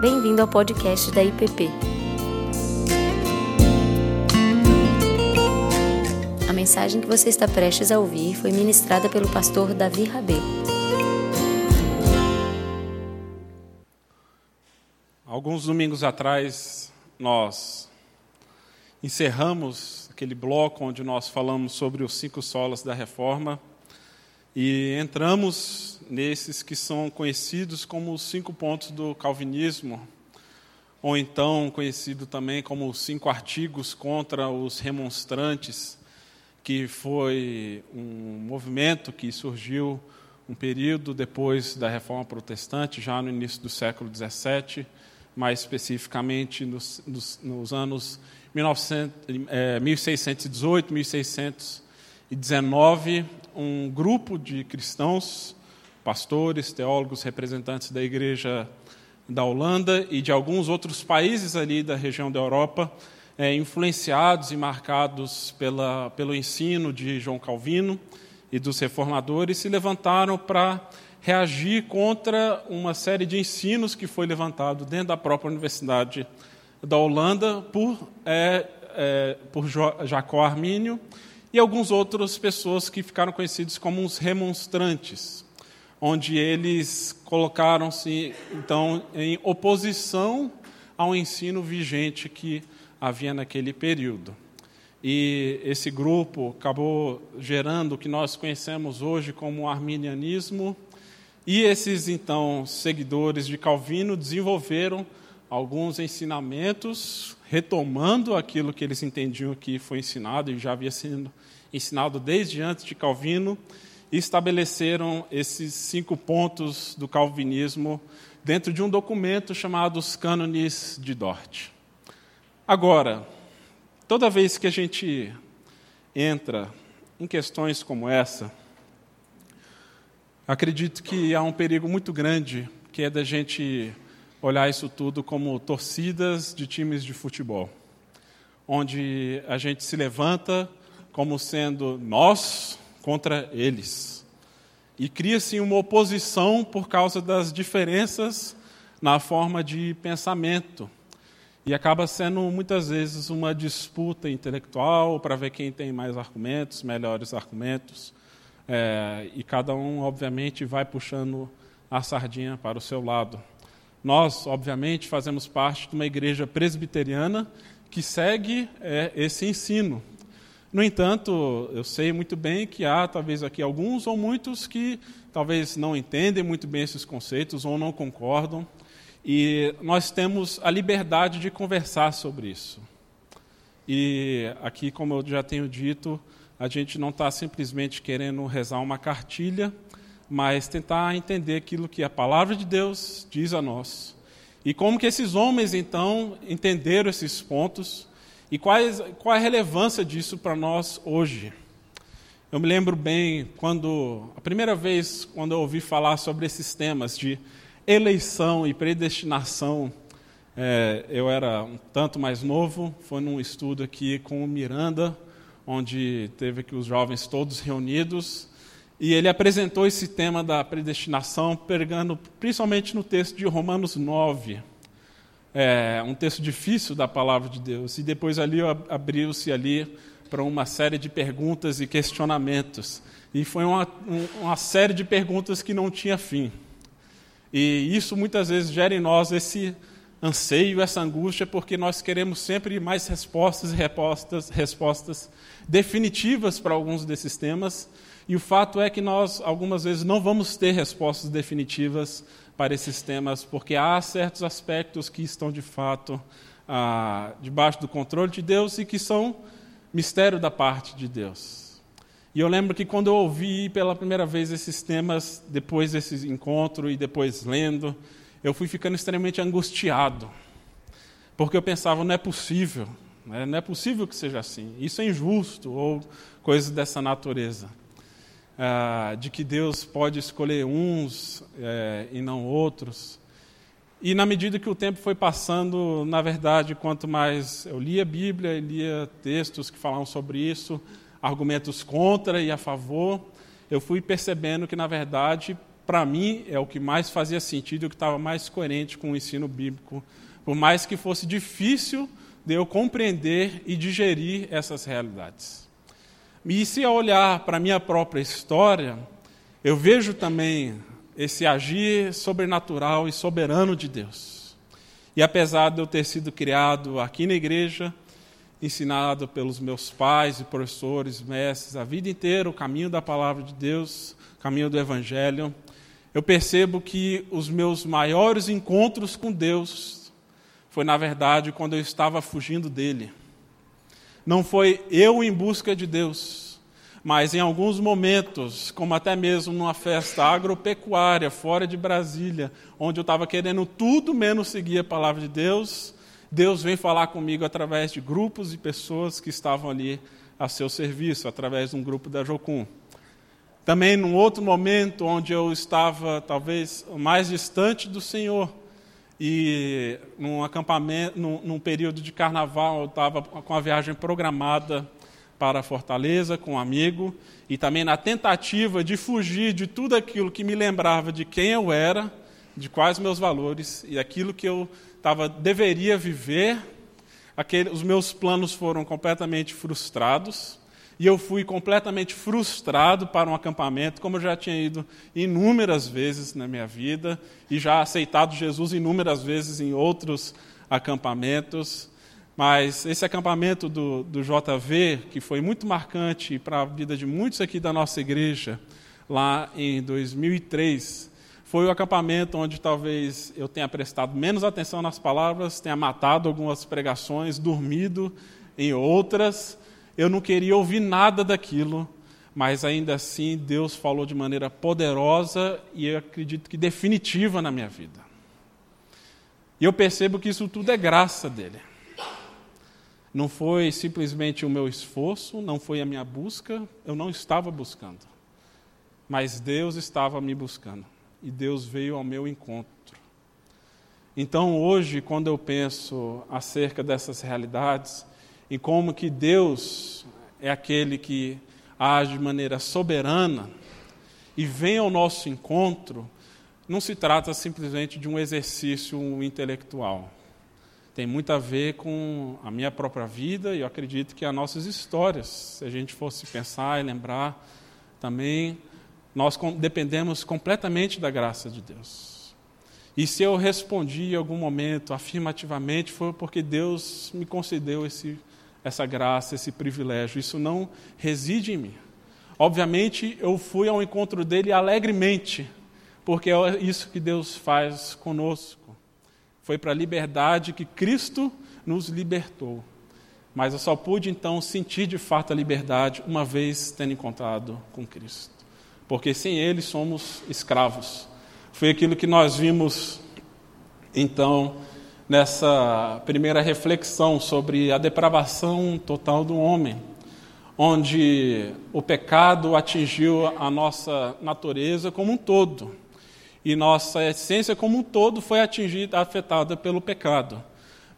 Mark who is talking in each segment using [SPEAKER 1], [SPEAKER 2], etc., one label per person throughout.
[SPEAKER 1] Bem-vindo ao podcast da IPP. A mensagem que você está prestes a ouvir foi ministrada pelo pastor Davi Rabelo.
[SPEAKER 2] Alguns domingos atrás, nós encerramos aquele bloco onde nós falamos sobre os cinco solas da reforma e entramos nesses que são conhecidos como os cinco pontos do calvinismo, ou então conhecido também como os cinco artigos contra os remonstrantes, que foi um movimento que surgiu um período depois da Reforma Protestante, já no início do século XVII, mais especificamente nos, nos, nos anos 1900, é, 1618, 1619, um grupo de cristãos, pastores, teólogos, representantes da igreja da Holanda e de alguns outros países ali da região da Europa, é, influenciados e marcados pela, pelo ensino de João Calvino e dos reformadores, se levantaram para reagir contra uma série de ensinos que foi levantado dentro da própria Universidade da Holanda por, é, é, por Jacó Armínio e alguns outras pessoas que ficaram conhecidos como os remonstrantes, onde eles colocaram-se então em oposição ao ensino vigente que havia naquele período. E esse grupo acabou gerando o que nós conhecemos hoje como arminianismo, e esses então seguidores de Calvino desenvolveram alguns ensinamentos, retomando aquilo que eles entendiam que foi ensinado e já havia sido ensinado desde antes de Calvino, estabeleceram esses cinco pontos do calvinismo dentro de um documento chamado os Cânones de Dort. Agora, toda vez que a gente entra em questões como essa, acredito que há um perigo muito grande, que é da gente olhar isso tudo como torcidas de times de futebol, onde a gente se levanta como sendo nós contra eles. E cria-se uma oposição por causa das diferenças na forma de pensamento. E acaba sendo muitas vezes uma disputa intelectual para ver quem tem mais argumentos, melhores argumentos. É, e cada um, obviamente, vai puxando a sardinha para o seu lado. Nós, obviamente, fazemos parte de uma igreja presbiteriana que segue é, esse ensino. No entanto, eu sei muito bem que há talvez aqui alguns ou muitos que talvez não entendem muito bem esses conceitos ou não concordam, e nós temos a liberdade de conversar sobre isso. E aqui, como eu já tenho dito, a gente não está simplesmente querendo rezar uma cartilha mas tentar entender aquilo que a palavra de Deus diz a nós. E como que esses homens, então, entenderam esses pontos e quais, qual a relevância disso para nós hoje. Eu me lembro bem quando, a primeira vez, quando eu ouvi falar sobre esses temas de eleição e predestinação, é, eu era um tanto mais novo, foi num estudo aqui com o Miranda, onde teve aqui os jovens todos reunidos, e ele apresentou esse tema da predestinação, pegando principalmente no texto de Romanos 9, é, um texto difícil da palavra de Deus. E depois ali abriu-se ali para uma série de perguntas e questionamentos. E foi uma, uma série de perguntas que não tinha fim. E isso muitas vezes gera em nós esse anseio, essa angústia, porque nós queremos sempre mais respostas e respostas, respostas definitivas para alguns desses temas e o fato é que nós, algumas vezes, não vamos ter respostas definitivas para esses temas, porque há certos aspectos que estão, de fato, ah, debaixo do controle de Deus e que são mistério da parte de Deus. E eu lembro que quando eu ouvi pela primeira vez esses temas, depois desse encontro e depois lendo, eu fui ficando extremamente angustiado, porque eu pensava, não é possível, né? não é possível que seja assim, isso é injusto, ou coisas dessa natureza ah, de que Deus pode escolher uns é, e não outros. E na medida que o tempo foi passando, na verdade, quanto mais eu lia a Bíblia lia textos que falavam sobre isso, argumentos contra e a favor, eu fui percebendo que, na verdade, para mim, é o que mais fazia sentido o que estava mais coerente com o ensino bíblico, por mais que fosse difícil de eu compreender e digerir essas realidades. E se eu olhar para a minha própria história, eu vejo também esse agir sobrenatural e soberano de Deus. E apesar de eu ter sido criado aqui na igreja, ensinado pelos meus pais e professores, mestres, a vida inteira o caminho da palavra de Deus, o caminho do Evangelho, eu percebo que os meus maiores encontros com Deus foi, na verdade, quando eu estava fugindo dele. Não foi eu em busca de Deus, mas em alguns momentos, como até mesmo numa festa agropecuária fora de Brasília, onde eu estava querendo tudo menos seguir a palavra de Deus, Deus vem falar comigo através de grupos e pessoas que estavam ali a seu serviço, através de um grupo da Jocum. Também num outro momento onde eu estava talvez mais distante do Senhor, e num acampamento, num, num período de carnaval, eu estava com a viagem programada para Fortaleza com um amigo, e também na tentativa de fugir de tudo aquilo que me lembrava de quem eu era, de quais meus valores e aquilo que eu tava, deveria viver, aquele, os meus planos foram completamente frustrados. E eu fui completamente frustrado para um acampamento, como eu já tinha ido inúmeras vezes na minha vida, e já aceitado Jesus inúmeras vezes em outros acampamentos. Mas esse acampamento do, do JV, que foi muito marcante para a vida de muitos aqui da nossa igreja, lá em 2003, foi o acampamento onde talvez eu tenha prestado menos atenção nas palavras, tenha matado algumas pregações, dormido em outras. Eu não queria ouvir nada daquilo, mas ainda assim Deus falou de maneira poderosa e eu acredito que definitiva na minha vida. E eu percebo que isso tudo é graça dele. Não foi simplesmente o meu esforço, não foi a minha busca, eu não estava buscando. Mas Deus estava me buscando e Deus veio ao meu encontro. Então, hoje, quando eu penso acerca dessas realidades e como que Deus é aquele que age de maneira soberana e vem ao nosso encontro, não se trata simplesmente de um exercício intelectual. Tem muito a ver com a minha própria vida e eu acredito que as nossas histórias, se a gente fosse pensar e lembrar também nós dependemos completamente da graça de Deus. E se eu respondi em algum momento afirmativamente, foi porque Deus me concedeu esse, essa graça, esse privilégio. Isso não reside em mim. Obviamente, eu fui ao encontro dele alegremente, porque é isso que Deus faz conosco. Foi para a liberdade que Cristo nos libertou. Mas eu só pude então sentir de fato a liberdade uma vez tendo encontrado com Cristo porque sem ele somos escravos. Foi aquilo que nós vimos, então, nessa primeira reflexão sobre a depravação total do homem, onde o pecado atingiu a nossa natureza como um todo, e nossa essência como um todo foi atingida, afetada pelo pecado.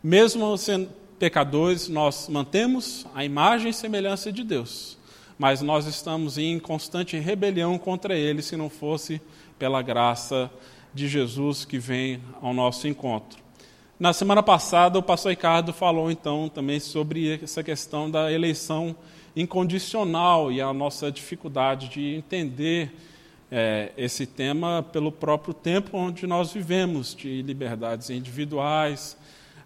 [SPEAKER 2] Mesmo sendo pecadores, nós mantemos a imagem e semelhança de Deus mas nós estamos em constante rebelião contra ele se não fosse pela graça de Jesus que vem ao nosso encontro. Na semana passada, o pastor Ricardo falou então também sobre essa questão da eleição incondicional e a nossa dificuldade de entender é, esse tema pelo próprio tempo onde nós vivemos, de liberdades individuais,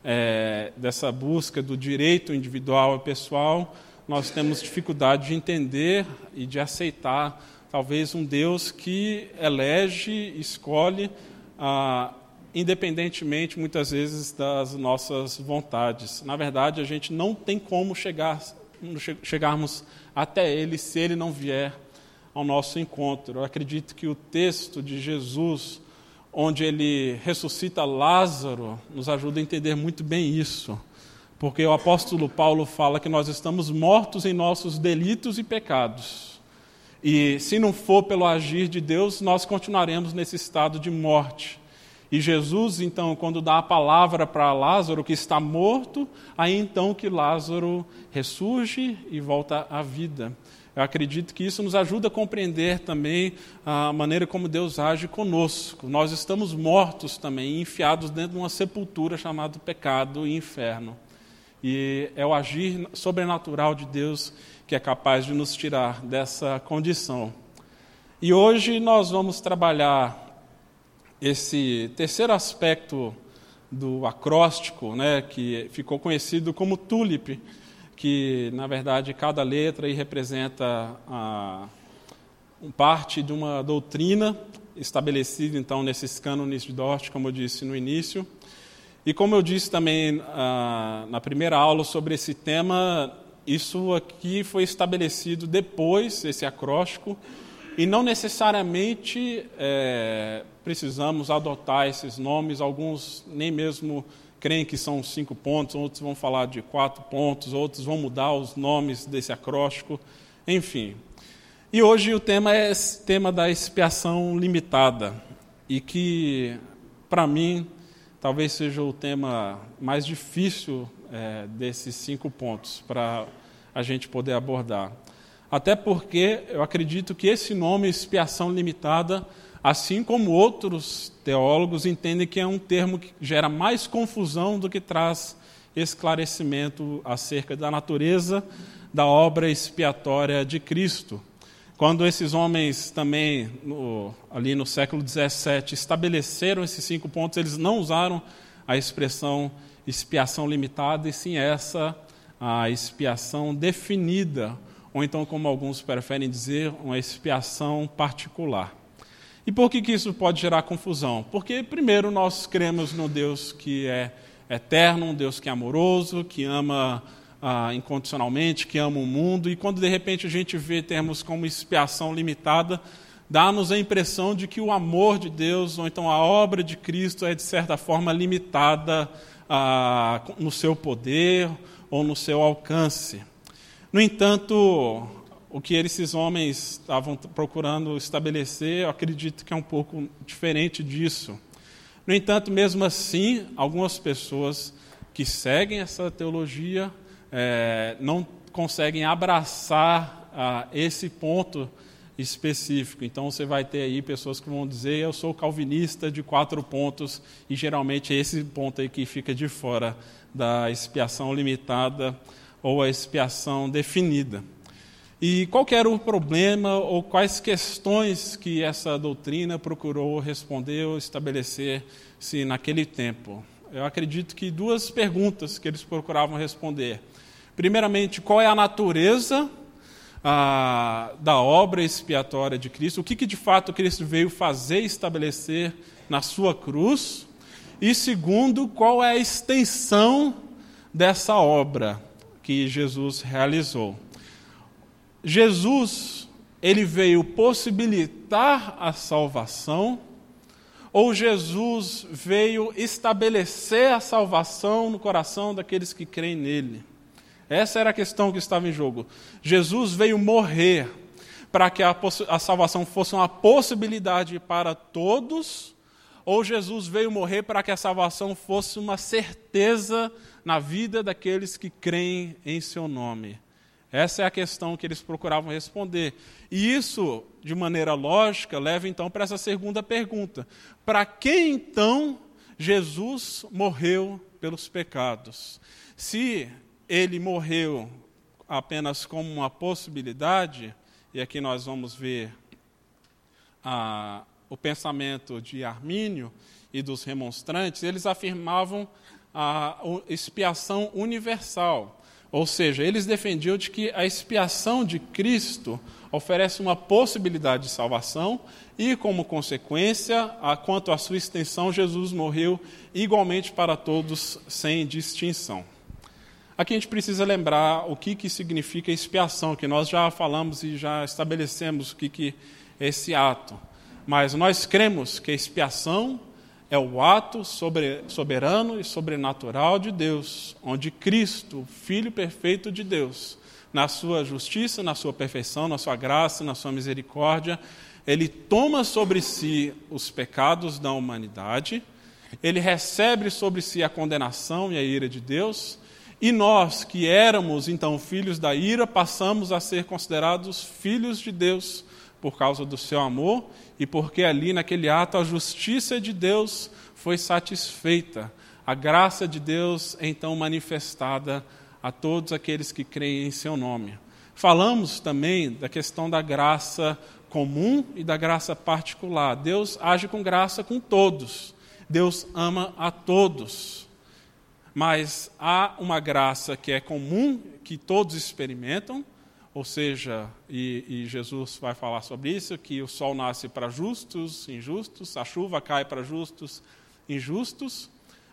[SPEAKER 2] é, dessa busca do direito individual e pessoal, nós temos dificuldade de entender e de aceitar, talvez, um Deus que elege, escolhe, ah, independentemente, muitas vezes, das nossas vontades. Na verdade, a gente não tem como chegar, chegarmos até Ele se Ele não vier ao nosso encontro. Eu acredito que o texto de Jesus, onde Ele ressuscita Lázaro, nos ajuda a entender muito bem isso porque o apóstolo Paulo fala que nós estamos mortos em nossos delitos e pecados. E se não for pelo agir de Deus, nós continuaremos nesse estado de morte. E Jesus, então, quando dá a palavra para Lázaro que está morto, aí então que Lázaro ressurge e volta à vida. Eu acredito que isso nos ajuda a compreender também a maneira como Deus age conosco. Nós estamos mortos também, enfiados dentro de uma sepultura chamada pecado e inferno. E é o agir sobrenatural de Deus que é capaz de nos tirar dessa condição. E hoje nós vamos trabalhar esse terceiro aspecto do acróstico, né, que ficou conhecido como tulip, que na verdade cada letra representa a, parte de uma doutrina estabelecida então nesses cânones de Dort, como eu disse no início. E como eu disse também ah, na primeira aula sobre esse tema, isso aqui foi estabelecido depois, esse acróstico, e não necessariamente é, precisamos adotar esses nomes, alguns nem mesmo creem que são cinco pontos, outros vão falar de quatro pontos, outros vão mudar os nomes desse acróstico, enfim. E hoje o tema é esse tema da expiação limitada, e que, para mim, talvez seja o tema mais difícil é, desses cinco pontos para a gente poder abordar. Até porque eu acredito que esse nome, expiação limitada, assim como outros teólogos, entendem que é um termo que gera mais confusão do que traz esclarecimento acerca da natureza da obra expiatória de Cristo. Quando esses homens também, no, ali no século XVII, estabeleceram esses cinco pontos, eles não usaram a expressão expiação limitada, e sim essa, a expiação definida, ou então, como alguns preferem dizer, uma expiação particular. E por que, que isso pode gerar confusão? Porque, primeiro, nós cremos no Deus que é eterno, um Deus que é amoroso, que ama ah, incondicionalmente, que ama o mundo, e quando de repente a gente vê termos como expiação limitada, dá-nos a impressão de que o amor de Deus, ou então a obra de Cristo, é de certa forma limitada ah, no seu poder ou no seu alcance. No entanto, o que esses homens estavam procurando estabelecer, eu acredito que é um pouco diferente disso. No entanto, mesmo assim, algumas pessoas que seguem essa teologia é, não conseguem abraçar ah, esse ponto específico. Então você vai ter aí pessoas que vão dizer eu sou calvinista de quatro pontos e geralmente é esse ponto aí que fica de fora da expiação limitada ou a expiação definida. E qual era o problema ou quais questões que essa doutrina procurou responder ou estabelecer-se naquele tempo? Eu acredito que duas perguntas que eles procuravam responder. Primeiramente, qual é a natureza ah, da obra expiatória de Cristo? O que, que de fato Cristo veio fazer e estabelecer na sua cruz? E segundo, qual é a extensão dessa obra? Que Jesus realizou. Jesus, ele veio possibilitar a salvação, ou Jesus veio estabelecer a salvação no coração daqueles que creem nele? Essa era a questão que estava em jogo. Jesus veio morrer para que a, a salvação fosse uma possibilidade para todos, ou Jesus veio morrer para que a salvação fosse uma certeza na vida daqueles que creem em seu nome? Essa é a questão que eles procuravam responder. E isso, de maneira lógica, leva então para essa segunda pergunta: para quem então Jesus morreu pelos pecados? Se ele morreu apenas como uma possibilidade, e aqui nós vamos ver o pensamento de Armínio e dos remonstrantes, eles afirmavam a expiação universal. Ou seja, eles defendiam de que a expiação de Cristo oferece uma possibilidade de salvação e, como consequência, a, quanto à sua extensão, Jesus morreu igualmente para todos, sem distinção. Aqui a gente precisa lembrar o que, que significa expiação, que nós já falamos e já estabelecemos o que, que é esse ato. Mas nós cremos que a expiação é o ato soberano e sobrenatural de Deus, onde Cristo, Filho perfeito de Deus, na sua justiça, na sua perfeição, na sua graça, na sua misericórdia, ele toma sobre si os pecados da humanidade, ele recebe sobre si a condenação e a ira de Deus, E nós, que éramos então filhos da ira, passamos a ser considerados filhos de Deus por causa do seu amor e porque ali naquele ato a justiça de Deus foi satisfeita. A graça de Deus é então manifestada a todos aqueles que creem em seu nome. Falamos também da questão da graça comum e da graça particular. Deus age com graça com todos. Deus ama a todos. Mas há uma graça que é comum, que todos experimentam, ou seja, e, e, Jesus vai falar sobre isso, que o sol nasce para justos, injustos, a chuva cai para justos, injustos.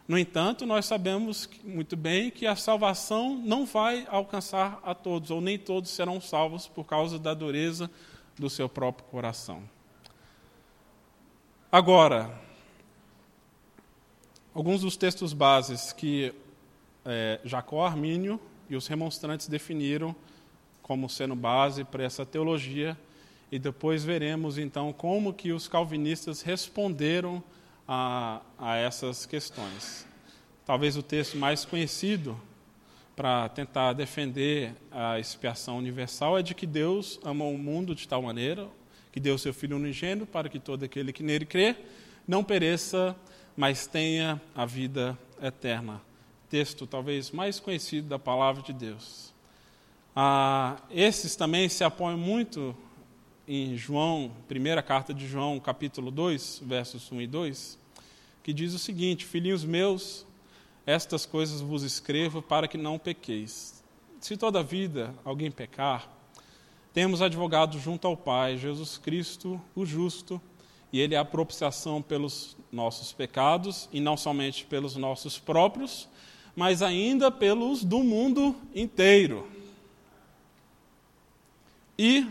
[SPEAKER 2] No entanto, nós sabemos muito bem que a salvação não vai alcançar a todos, ou nem todos serão salvos por causa da dureza do seu próprio coração. Agora, alguns dos textos bases que é, Jacó Armínio e os remonstrantes definiram como sendo base para essa teologia e depois veremos então como que os calvinistas responderam a, a essas questões. Talvez o texto mais conhecido para tentar defender a expiação universal é de que Deus amou o mundo de tal maneira que deu seu Filho unigênito para que todo aquele que nele crê não pereça, mas tenha a vida eterna. Texto talvez mais conhecido da palavra de Deus. Ah, esses também se apoiam muito em João, primeira carta de João, capítulo 2, versos 1 e 2, que diz o seguinte: Filhinhos meus, estas coisas vos escrevo para que não pequeis. Se toda vida alguém pecar, temos advogado junto ao Pai, Jesus Cristo, o justo, e ele é a propiciação pelos nossos pecados, e não somente pelos nossos próprios, mas ainda pelos do mundo inteiro. E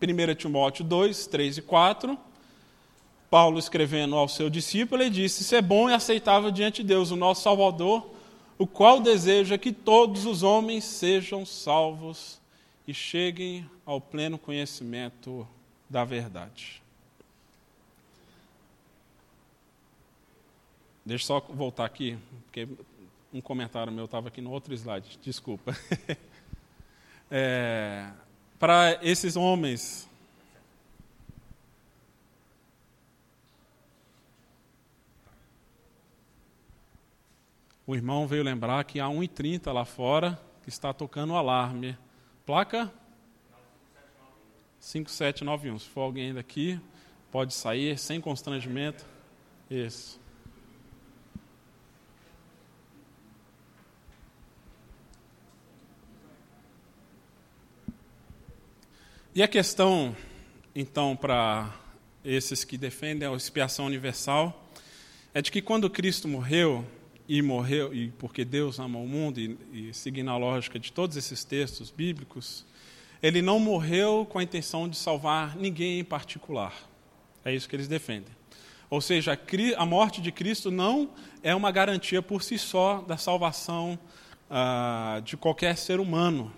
[SPEAKER 2] 1 Timóteo 2, 3 e 4, Paulo escrevendo ao seu discípulo, ele disse: Isso é bom e aceitável diante de Deus, o nosso Salvador, o qual deseja que todos os homens sejam salvos e cheguem ao pleno conhecimento da verdade. Deixa eu só voltar aqui, porque um comentário meu estava aqui no outro slide, desculpa. é, para esses homens. O irmão veio lembrar que há 1h30 lá fora que está tocando o alarme. Placa? 5791. Se for alguém daqui, pode sair sem constrangimento. Isso. E a questão, então, para esses que defendem a expiação universal, é de que quando Cristo morreu, e morreu, e porque Deus ama o mundo, e, e seguindo a lógica de todos esses textos bíblicos, ele não morreu com a intenção de salvar ninguém em particular. É isso que eles defendem. Ou seja, a morte de Cristo não é uma garantia por si só da salvação ah, de qualquer ser humano.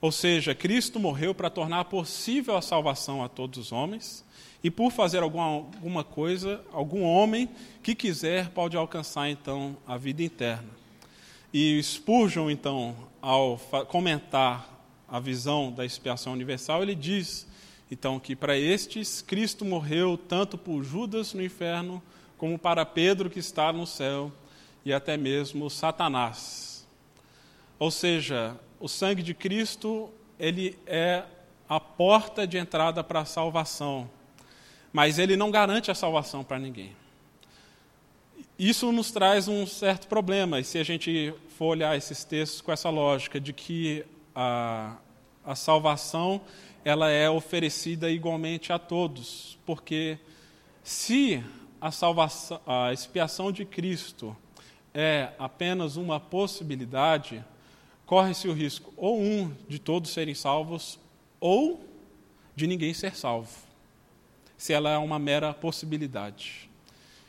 [SPEAKER 2] Ou seja, Cristo morreu para tornar possível a salvação a todos os homens, e por fazer alguma, alguma coisa, algum homem que quiser pode alcançar então a vida eterna. E Spurgeon, então, ao comentar a visão da expiação universal, ele diz então que para estes Cristo morreu tanto por Judas no inferno, como para Pedro que está no céu, e até mesmo Satanás. Ou seja, o sangue de Cristo, ele é a porta de entrada para a salvação, mas ele não garante a salvação para ninguém. Isso nos traz um certo problema, e se a gente for olhar esses textos com essa lógica de que a, a salvação ela é oferecida igualmente a todos, porque se a salvação, a expiação de Cristo é apenas uma possibilidade, corre-se o risco ou um de todos serem salvos ou de ninguém ser salvo, se ela é uma mera possibilidade.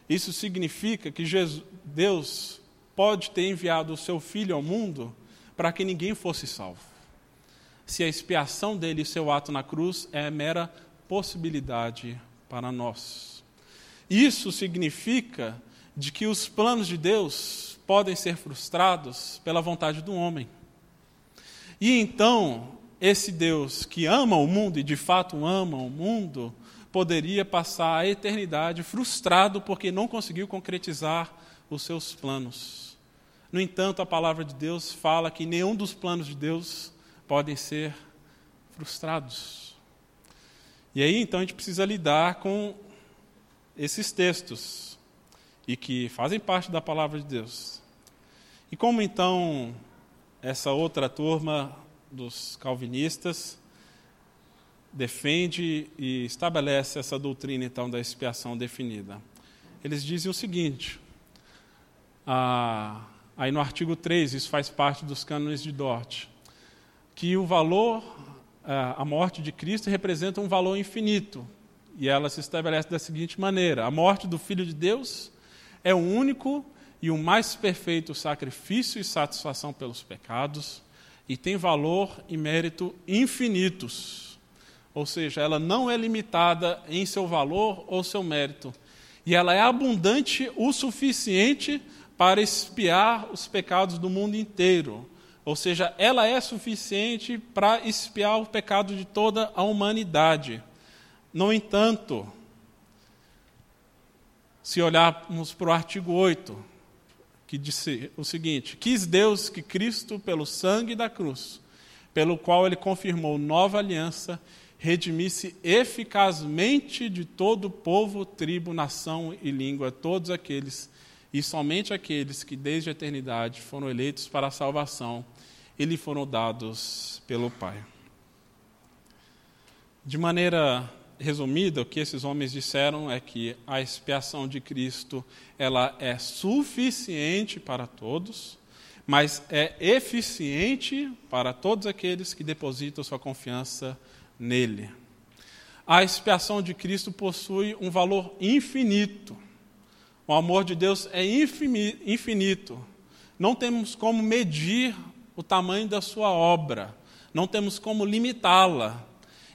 [SPEAKER 2] Isso significa que Jesus, Deus pode ter enviado o seu Filho ao mundo para que ninguém fosse salvo. Se a expiação dele e seu ato na cruz é mera possibilidade para nós. Isso significa de que os planos de Deus podem ser frustrados pela vontade do homem. E então, esse Deus que ama o mundo e de fato ama o mundo, poderia passar a eternidade frustrado porque não conseguiu concretizar os seus planos. No entanto, a palavra de Deus fala que nenhum dos planos de Deus podem ser frustrados. E aí, então, a gente precisa lidar com esses textos e que fazem parte da palavra de Deus. E como então essa outra turma dos calvinistas defende e estabelece essa doutrina então da expiação definida. Eles dizem o seguinte: ah, aí no artigo 3, isso faz parte dos cânones de Dort, que o valor, ah, a morte de Cristo representa um valor infinito. E ela se estabelece da seguinte maneira: a morte do Filho de Deus é o único e o mais perfeito sacrifício e satisfação pelos pecados, e tem valor e mérito infinitos ou seja, ela não é limitada em seu valor ou seu mérito, e ela é abundante o suficiente para expiar os pecados do mundo inteiro. Ou seja, ela é suficiente para expiar o pecado de toda a humanidade. No entanto, se olharmos para o artigo 8, que disse o seguinte: Quis Deus que Cristo, pelo sangue da cruz, pelo qual ele confirmou nova aliança, redimisse eficazmente de todo povo, tribo, nação e língua todos aqueles e somente aqueles que desde a eternidade foram eleitos para a salvação e lhe foram dados pelo Pai. De maneira resumida, o que esses homens disseram é que a expiação de Cristo ela é suficiente para todos, mas é eficiente para todos aqueles que depositam sua confiança nele. A expiação de Cristo possui um valor infinito. O amor de Deus é infinito. Não temos como medir o tamanho da sua obra, não temos como limitá-la.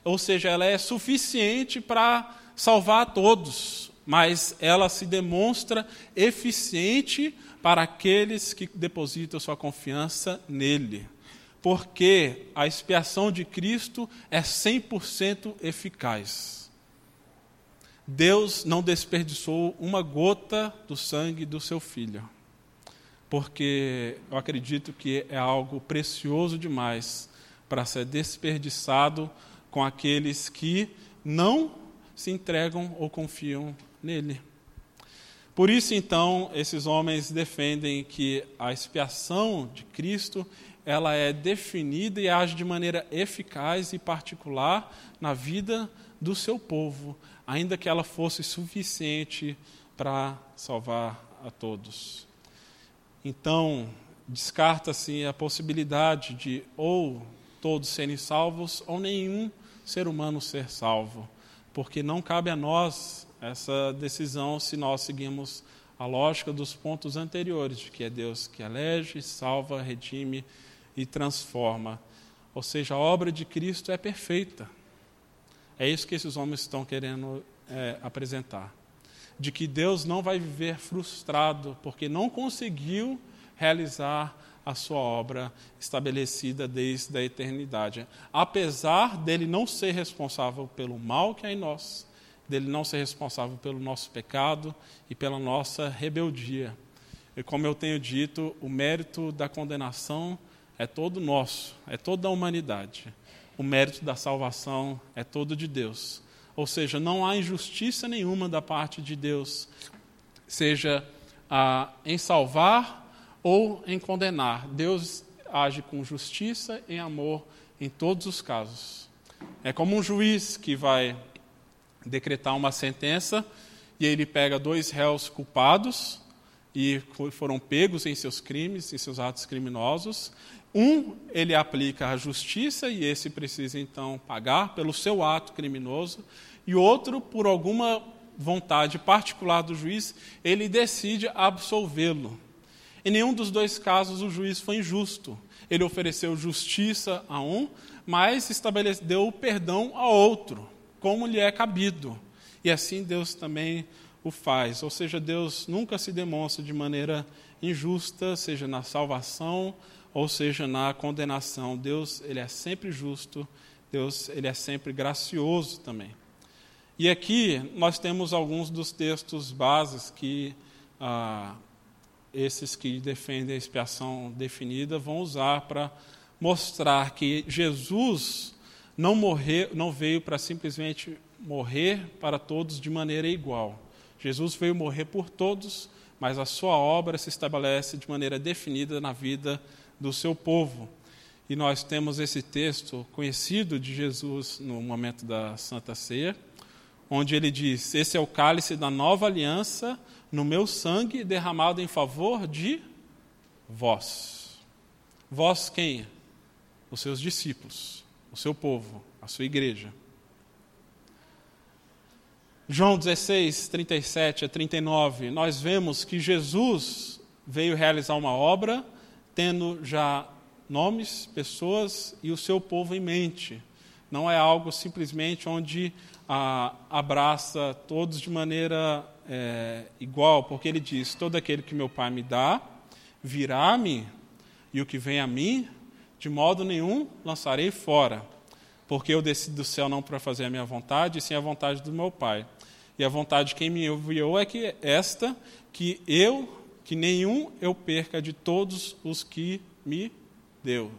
[SPEAKER 2] Ou seja, ela é suficiente para salvar todos, mas ela se demonstra eficiente para aqueles que depositam sua confiança nele porque a expiação de Cristo é 100% eficaz. Deus não desperdiçou uma gota do sangue do seu filho, porque eu acredito que é algo precioso demais para ser desperdiçado com aqueles que não se entregam ou confiam nele. Por isso, então, esses homens defendem que a expiação de Cristo ela é definida e age de maneira eficaz e particular na vida do seu povo, ainda que ela fosse suficiente para salvar a todos. Então, descarta-se a possibilidade de ou todos serem salvos ou nenhum ser humano ser salvo, porque não cabe a nós essa decisão se nós seguimos a lógica dos pontos anteriores, de que é Deus que elege, salva, redime e transforma. Ou seja, a obra de Cristo é perfeita. É isso que esses homens estão querendo é, apresentar. De que Deus não vai viver frustrado porque não conseguiu realizar a sua obra estabelecida desde a eternidade. Apesar dele não ser responsável pelo mal que há em nós, dele não ser responsável pelo nosso pecado e pela nossa rebeldia. E como eu tenho dito, o mérito da condenação é todo nosso, é toda a humanidade. O mérito da salvação é todo de Deus. Ou seja, não há injustiça nenhuma da parte de Deus, seja ah, em salvar ou em condenar. Deus age com justiça e amor em todos os casos. É como um juiz que vai decretar uma sentença e ele pega dois réus culpados e foram pegos em seus crimes, em seus atos criminosos, um, ele aplica a justiça e esse precisa então pagar pelo seu ato criminoso, e outro, por alguma vontade particular do juiz, ele decide absolvê-lo. Em nenhum dos dois casos o juiz foi injusto. Ele ofereceu justiça a um, mas estabeleceu perdão a outro, como lhe é cabido. E assim Deus também o faz. Ou seja, Deus nunca se demonstra de maneira injusta, seja na salvação ou seja na condenação. Deus, ele é sempre justo, Deus, ele é sempre gracioso também. E aqui nós temos alguns dos textos bases que ah, esses que defendem a expiação definida vão usar para mostrar que Jesus não, morrer, não veio para simplesmente morrer para todos de maneira igual. Jesus veio morrer por todos, mas a sua obra se estabelece de maneira definida na vida do seu povo. E nós temos esse texto conhecido de Jesus no momento da Santa Ceia, onde ele diz: Esse é o cálice da nova aliança no meu sangue derramado em favor de vós. Vós quem? Os seus discípulos, o seu povo, a sua igreja. João 16, 37 a 39, nós vemos que Jesus veio realizar uma obra, tendo já nomes, pessoas e o seu povo em mente. Não é algo simplesmente onde ah, abraça todos de maneira é, igual, porque ele diz: Todo aquele que meu Pai me dá virá a mim, e o que vem a mim, de modo nenhum lançarei fora, porque eu desci do céu não para fazer a minha vontade, e sim a vontade do meu Pai. E a vontade de quem me enviou é que esta, que eu, que nenhum eu perca de todos os que me deu.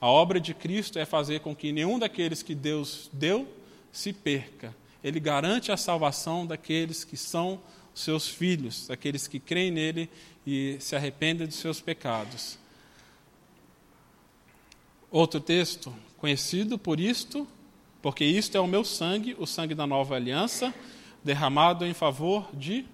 [SPEAKER 2] A obra de Cristo é fazer com que nenhum daqueles que Deus deu se perca. Ele garante a salvação daqueles que são seus filhos, daqueles que creem nele e se arrependem dos seus pecados. Outro texto, conhecido por isto, porque isto é o meu sangue, o sangue da nova aliança, derramado em favor de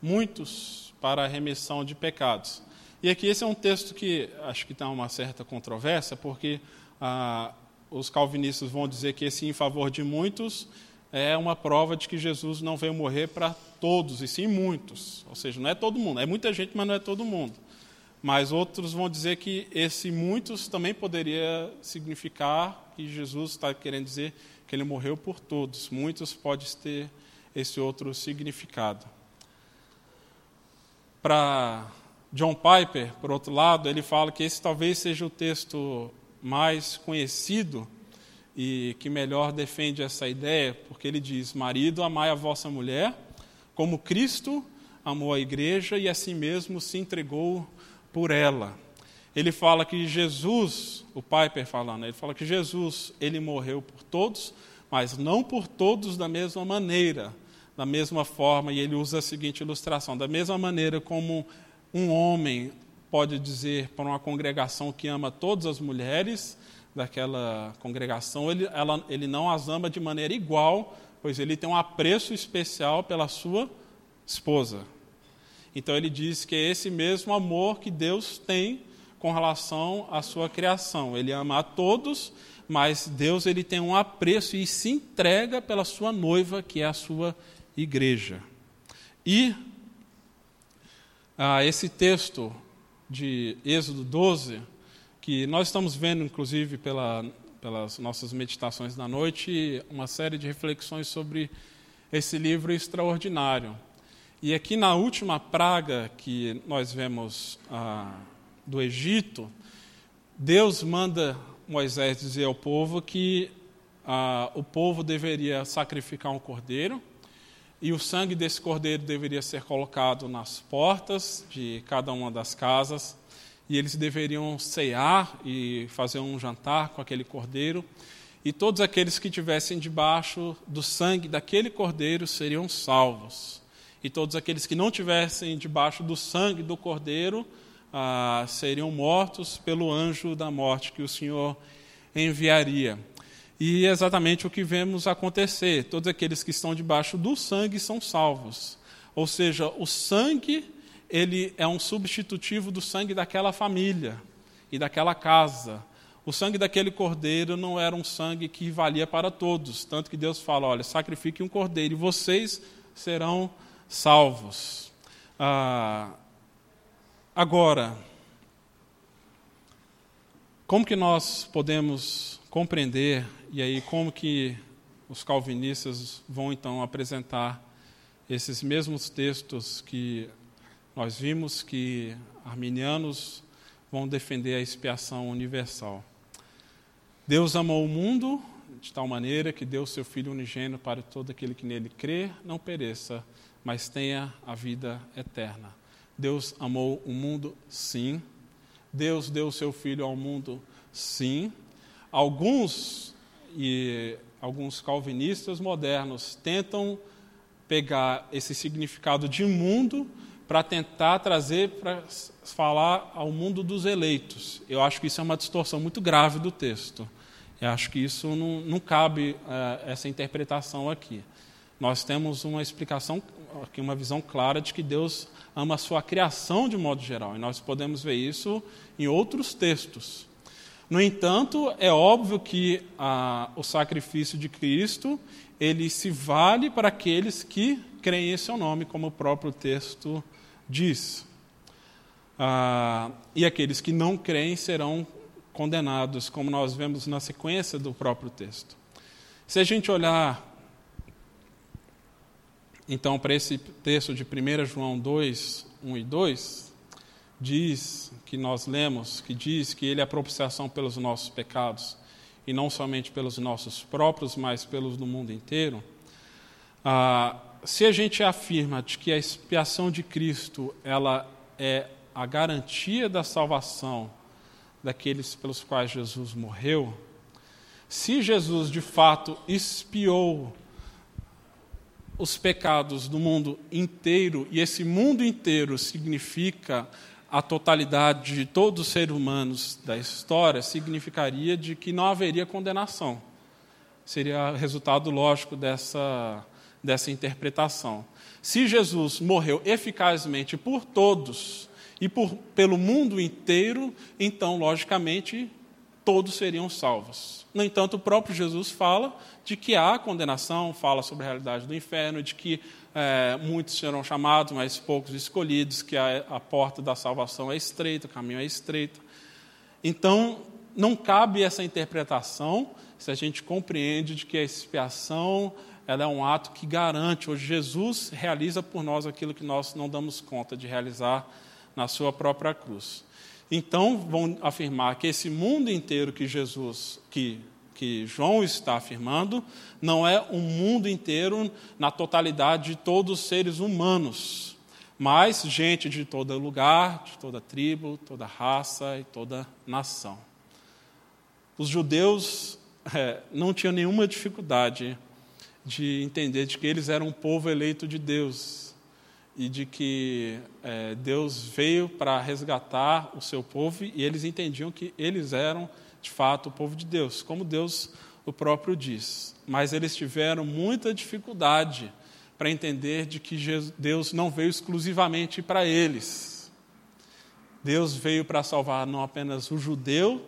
[SPEAKER 2] muitos para a remissão de pecados. E aqui esse é um texto que acho que está uma certa controvérsia, porque ah, os calvinistas vão dizer que esse em favor de muitos é uma prova de que Jesus não veio morrer para todos, e sim muitos. Ou seja, não é todo mundo. É muita gente, mas não é todo mundo. Mas outros vão dizer que esse muitos também poderia significar que Jesus está querendo dizer que ele morreu por todos. Muitos pode ter esse outro significado. Para John Piper, por outro lado, ele fala que esse talvez seja o texto mais conhecido e que melhor defende essa ideia, porque ele diz: Marido, amai a vossa mulher, como Cristo amou a igreja e a si mesmo se entregou por ela. Ele fala que Jesus, o Piper falando, ele fala que Jesus, ele morreu por todos, mas não por todos da mesma maneira da mesma forma, e ele usa a seguinte ilustração: da mesma maneira como um homem pode dizer para uma congregação que ama todas as mulheres daquela congregação, ele, ela, ele não as ama de maneira igual, pois ele tem um apreço especial pela sua esposa. Então ele diz que é esse mesmo amor que Deus tem com relação à sua criação. Ele ama a todos, mas Deus ele tem um apreço e se entrega pela sua noiva, que é a sua igreja. E ah, esse texto de Êxodo 12, que nós estamos vendo, inclusive, pela, pelas nossas meditações da noite, uma série de reflexões sobre esse livro extraordinário. E aqui na última praga que nós vemos ah, do Egito, Deus manda Moisés dizer ao povo que ah, o povo deveria sacrificar um cordeiro e o sangue desse cordeiro deveria ser colocado nas portas de cada uma das casas, e eles deveriam cear e fazer um jantar com aquele cordeiro, e todos aqueles que tivessem debaixo do sangue daquele cordeiro seriam salvos. E todos aqueles que não tivessem debaixo do sangue do cordeiro ah, seriam mortos pelo anjo da morte que o Senhor enviaria. E é exatamente o que vemos acontecer. Todos aqueles que estão debaixo do sangue são salvos. Ou seja, o sangue ele é um substitutivo do sangue daquela família e daquela casa. O sangue daquele cordeiro não era um sangue que valia para todos, tanto que Deus fala: olha, sacrifique um cordeiro e vocês serão salvos. Ah, agora, como que nós podemos compreender e aí como que os calvinistas vão então apresentar esses mesmos textos que nós vimos que arminianos vão defender a expiação universal. Deus amou o mundo de tal maneira que deu seu Filho unigênito para todo aquele que nele crê, não pereça, mas tenha a vida eterna. Deus amou o mundo, sim. Deus deu seu Filho ao mundo, sim. Alguns e alguns calvinistas modernos tentam pegar esse significado de mundo para tentar trazer para falar ao mundo dos eleitos. Eu acho que isso é uma distorção muito grave do texto. Eu acho que isso não, não cabe uh, essa interpretação aqui. Nós temos uma explicação, aqui uma visão clara de que Deus ama a sua criação de modo geral, e nós podemos ver isso em outros textos. No entanto, é óbvio que o sacrifício de Cristo ele se vale para aqueles que creem em seu nome, como o próprio texto diz. Ah, e aqueles que não creem serão condenados, como nós vemos na sequência do próprio texto. Se a gente olhar, então, para esse texto de 1 João 2, 1 e 2, diz que nós lemos, que diz que ele é a propiciação pelos nossos pecados, e não somente pelos nossos próprios, mas pelos do mundo inteiro. Ah, se a gente afirma de que a expiação de Cristo ela é a garantia da salvação daqueles pelos quais Jesus morreu, se Jesus de fato expiou os pecados do mundo inteiro, e esse mundo inteiro significa a totalidade de todos os seres humanos da história, significaria de que não haveria condenação. Seria resultado lógico dessa dessa interpretação. Se Jesus morreu eficazmente por todos e por, pelo mundo inteiro, então, logicamente, todos seriam salvos. No entanto, o próprio Jesus fala de que há condenação, fala sobre a realidade do inferno, de que é, muitos serão chamados, mas poucos escolhidos, que a, a porta da salvação é estreita, o caminho é estreito. Então, não cabe essa interpretação se a gente compreende de que a expiação ela é um ato que garante, hoje Jesus realiza por nós aquilo que nós não damos conta de realizar na sua própria cruz. Então, vão afirmar que esse mundo inteiro que Jesus, que, que João está afirmando, não é um mundo inteiro na totalidade de todos os seres humanos, mas gente de todo lugar, de toda tribo, toda raça e toda nação. Os judeus é, não tinham nenhuma dificuldade de entender de que eles eram um povo eleito de Deus e de que é, Deus veio para resgatar o seu povo e eles entendiam que eles eram de fato o povo de Deus, como Deus o próprio diz. Mas eles tiveram muita dificuldade para entender de que Deus não veio exclusivamente para eles. Deus veio para salvar não apenas o judeu,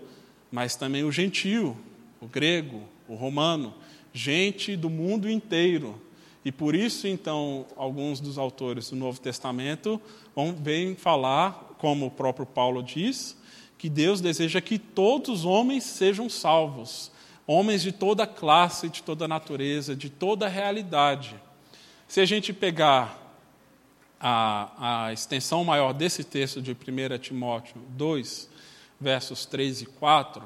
[SPEAKER 2] mas também o gentio, o grego, o romano gente do mundo inteiro. E por isso, então, alguns dos autores do Novo Testamento vão bem falar, como o próprio Paulo diz, que Deus deseja que todos os homens sejam salvos, homens de toda classe, de toda natureza, de toda realidade. Se a gente pegar a, a extensão maior desse texto de 1 Timóteo 2, versos 3 e 4,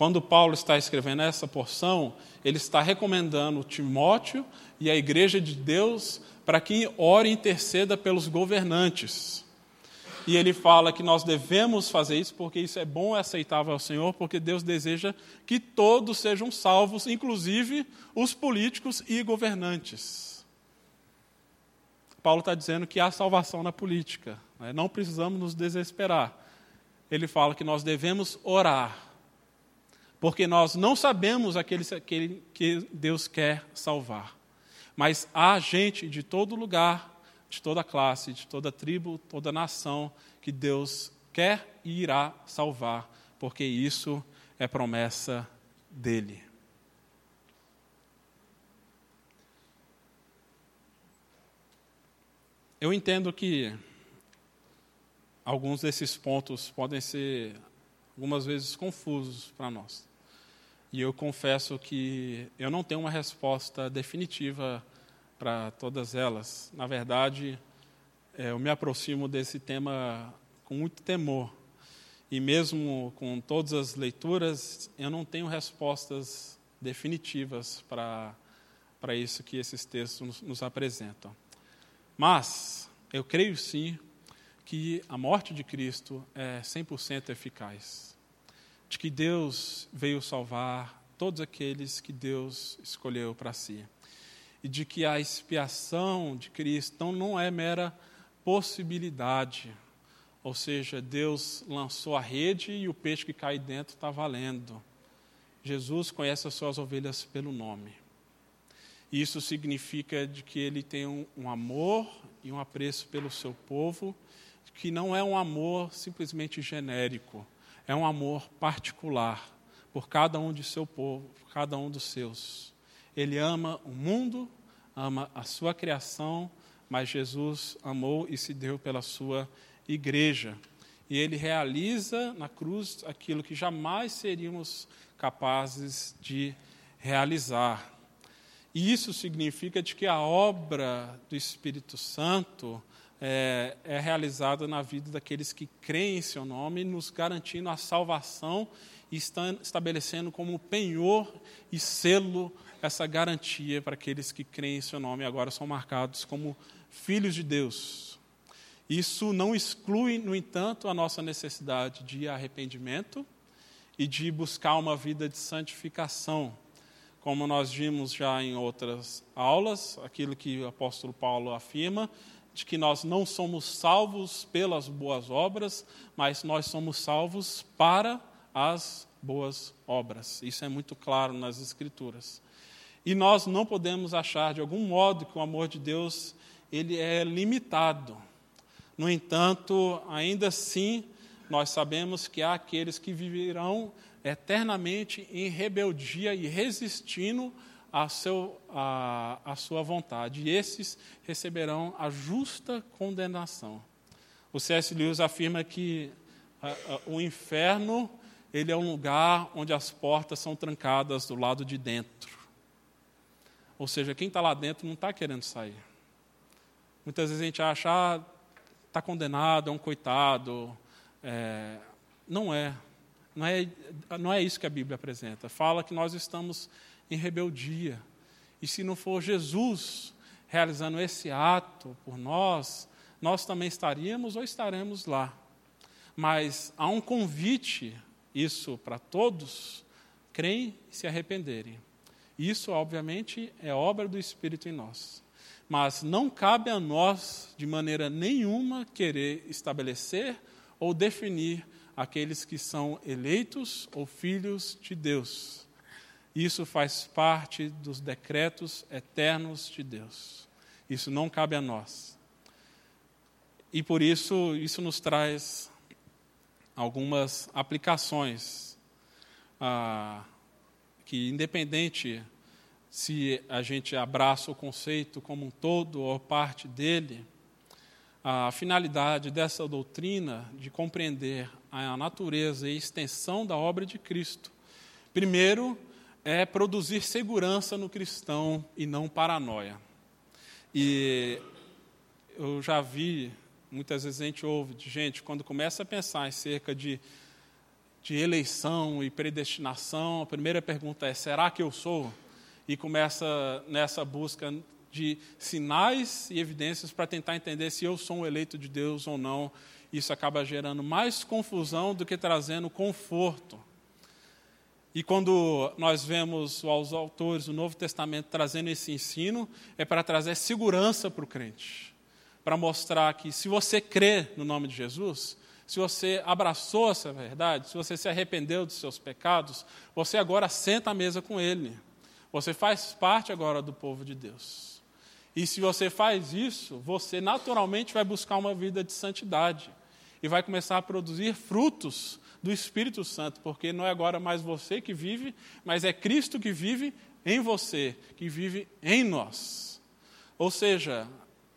[SPEAKER 2] quando Paulo está escrevendo essa porção, ele está recomendando Timóteo e a igreja de Deus para que ore e interceda pelos governantes. E ele fala que nós devemos fazer isso porque isso é bom e aceitável ao Senhor, porque Deus deseja que todos sejam salvos, inclusive os políticos e governantes. Paulo está dizendo que há salvação na política, né? não precisamos nos desesperar. Ele fala que nós devemos orar porque nós não sabemos aquele, aquele que Deus quer salvar. Mas há gente de todo lugar, de toda classe, de toda tribo, toda nação, que Deus quer e irá salvar, porque isso é promessa dele. Eu entendo que alguns desses pontos podem ser algumas vezes confusos para nós. E eu confesso que eu não tenho uma resposta definitiva para todas elas. Na verdade, é, eu me aproximo desse tema com muito temor. E mesmo com todas as leituras, eu não tenho respostas definitivas para, isso que esses textos nos, nos apresentam. Mas eu creio sim que a morte de Cristo é 100% eficaz. De que Deus veio salvar todos aqueles que Deus escolheu para si. E de que a expiação de Cristo não é mera possibilidade, ou seja, Deus lançou a rede e o peixe que cai dentro está valendo. Jesus conhece as suas ovelhas pelo nome. Isso significa de que ele tem um, um amor e um apreço pelo seu povo, que não é um amor simplesmente genérico, é um amor particular por cada um de seu povo, por cada um dos seus. Ele ama o mundo, ama a sua criação, mas Jesus amou e se deu pela sua igreja. E ele realiza na cruz aquilo que jamais seríamos capazes de realizar. E isso significa de que a obra do Espírito Santo é, é realizada na vida daqueles que creem em seu nome, nos garantindo a salvação e estabelecendo como penhor e selo essa garantia para aqueles que creem em seu nome e agora são marcados como filhos de Deus. Isso não exclui, no entanto, a nossa necessidade de arrependimento e de buscar uma vida de santificação. Como nós vimos já em outras aulas, aquilo que o apóstolo Paulo afirma, de que nós não somos salvos pelas boas obras, mas nós somos salvos para as boas obras. Isso é muito claro nas Escrituras. E nós não podemos achar de algum modo que o amor de Deus ele é limitado. No entanto, ainda assim, nós sabemos que há aqueles que viverão eternamente em rebeldia e resistindo à, seu, à, à sua vontade. E esses receberão a justa condenação. O C.S. Lewis afirma que a, a, o inferno ele é um lugar onde as portas são trancadas do lado de dentro. Ou seja, quem está lá dentro não está querendo sair. Muitas vezes a gente acha, ah, está condenado, é um coitado. É, não é. Não é. Não é isso que a Bíblia apresenta. Fala que nós estamos em rebeldia. E se não for Jesus realizando esse ato por nós, nós também estaríamos ou estaremos lá. Mas há um convite, isso para todos, creem e se arrependerem. Isso, obviamente, é obra do Espírito em nós. Mas não cabe a nós, de maneira nenhuma, querer estabelecer ou definir aqueles que são eleitos ou filhos de Deus. Isso faz parte dos decretos eternos de Deus. Isso não cabe a nós. E por isso, isso nos traz algumas aplicações. Ah, que, independente se a gente abraça o conceito como um todo ou parte dele, a finalidade dessa doutrina de compreender a natureza e extensão da obra de Cristo, primeiro, é produzir segurança no cristão e não paranoia. E eu já vi, muitas vezes a gente ouve de gente, quando começa a pensar em cerca de de eleição e predestinação, a primeira pergunta é: será que eu sou? E começa nessa busca de sinais e evidências para tentar entender se eu sou um eleito de Deus ou não. Isso acaba gerando mais confusão do que trazendo conforto. E quando nós vemos os autores do Novo Testamento trazendo esse ensino, é para trazer segurança para o crente, para mostrar que se você crê no nome de Jesus, se você abraçou essa verdade, se você se arrependeu dos seus pecados, você agora senta à mesa com Ele. Você faz parte agora do povo de Deus. E se você faz isso, você naturalmente vai buscar uma vida de santidade e vai começar a produzir frutos do Espírito Santo, porque não é agora mais você que vive, mas é Cristo que vive em você, que vive em nós. Ou seja,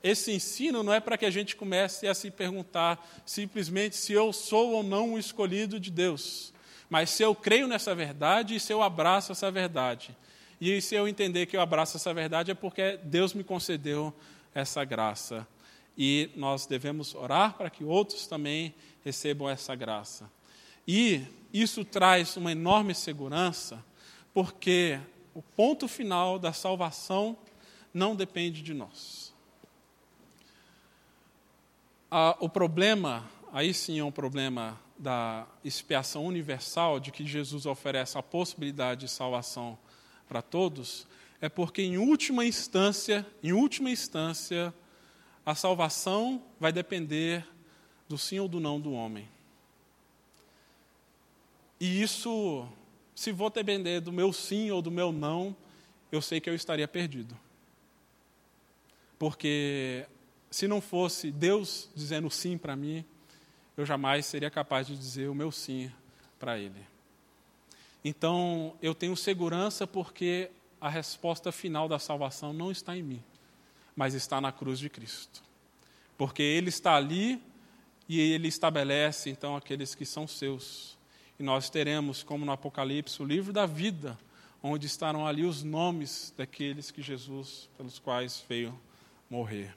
[SPEAKER 2] esse ensino não é para que a gente comece a se perguntar simplesmente se eu sou ou não o escolhido de Deus, mas se eu creio nessa verdade e se eu abraço essa verdade. E se eu entender que eu abraço essa verdade, é porque Deus me concedeu essa graça. E nós devemos orar para que outros também recebam essa graça. E isso traz uma enorme segurança, porque o ponto final da salvação não depende de nós. Ah, o problema, aí sim é um problema da expiação universal, de que Jesus oferece a possibilidade de salvação para todos, é porque em última instância, em última instância, a salvação vai depender do sim ou do não do homem. E isso, se vou depender do meu sim ou do meu não, eu sei que eu estaria perdido. Porque se não fosse Deus dizendo sim para mim, eu jamais seria capaz de dizer o meu sim para Ele. Então, eu tenho segurança porque a resposta final da salvação não está em mim, mas está na cruz de Cristo. Porque Ele está ali e Ele estabelece, então, aqueles que são seus. E nós teremos, como no Apocalipse, o livro da vida, onde estarão ali os nomes daqueles que Jesus, pelos quais veio morrer.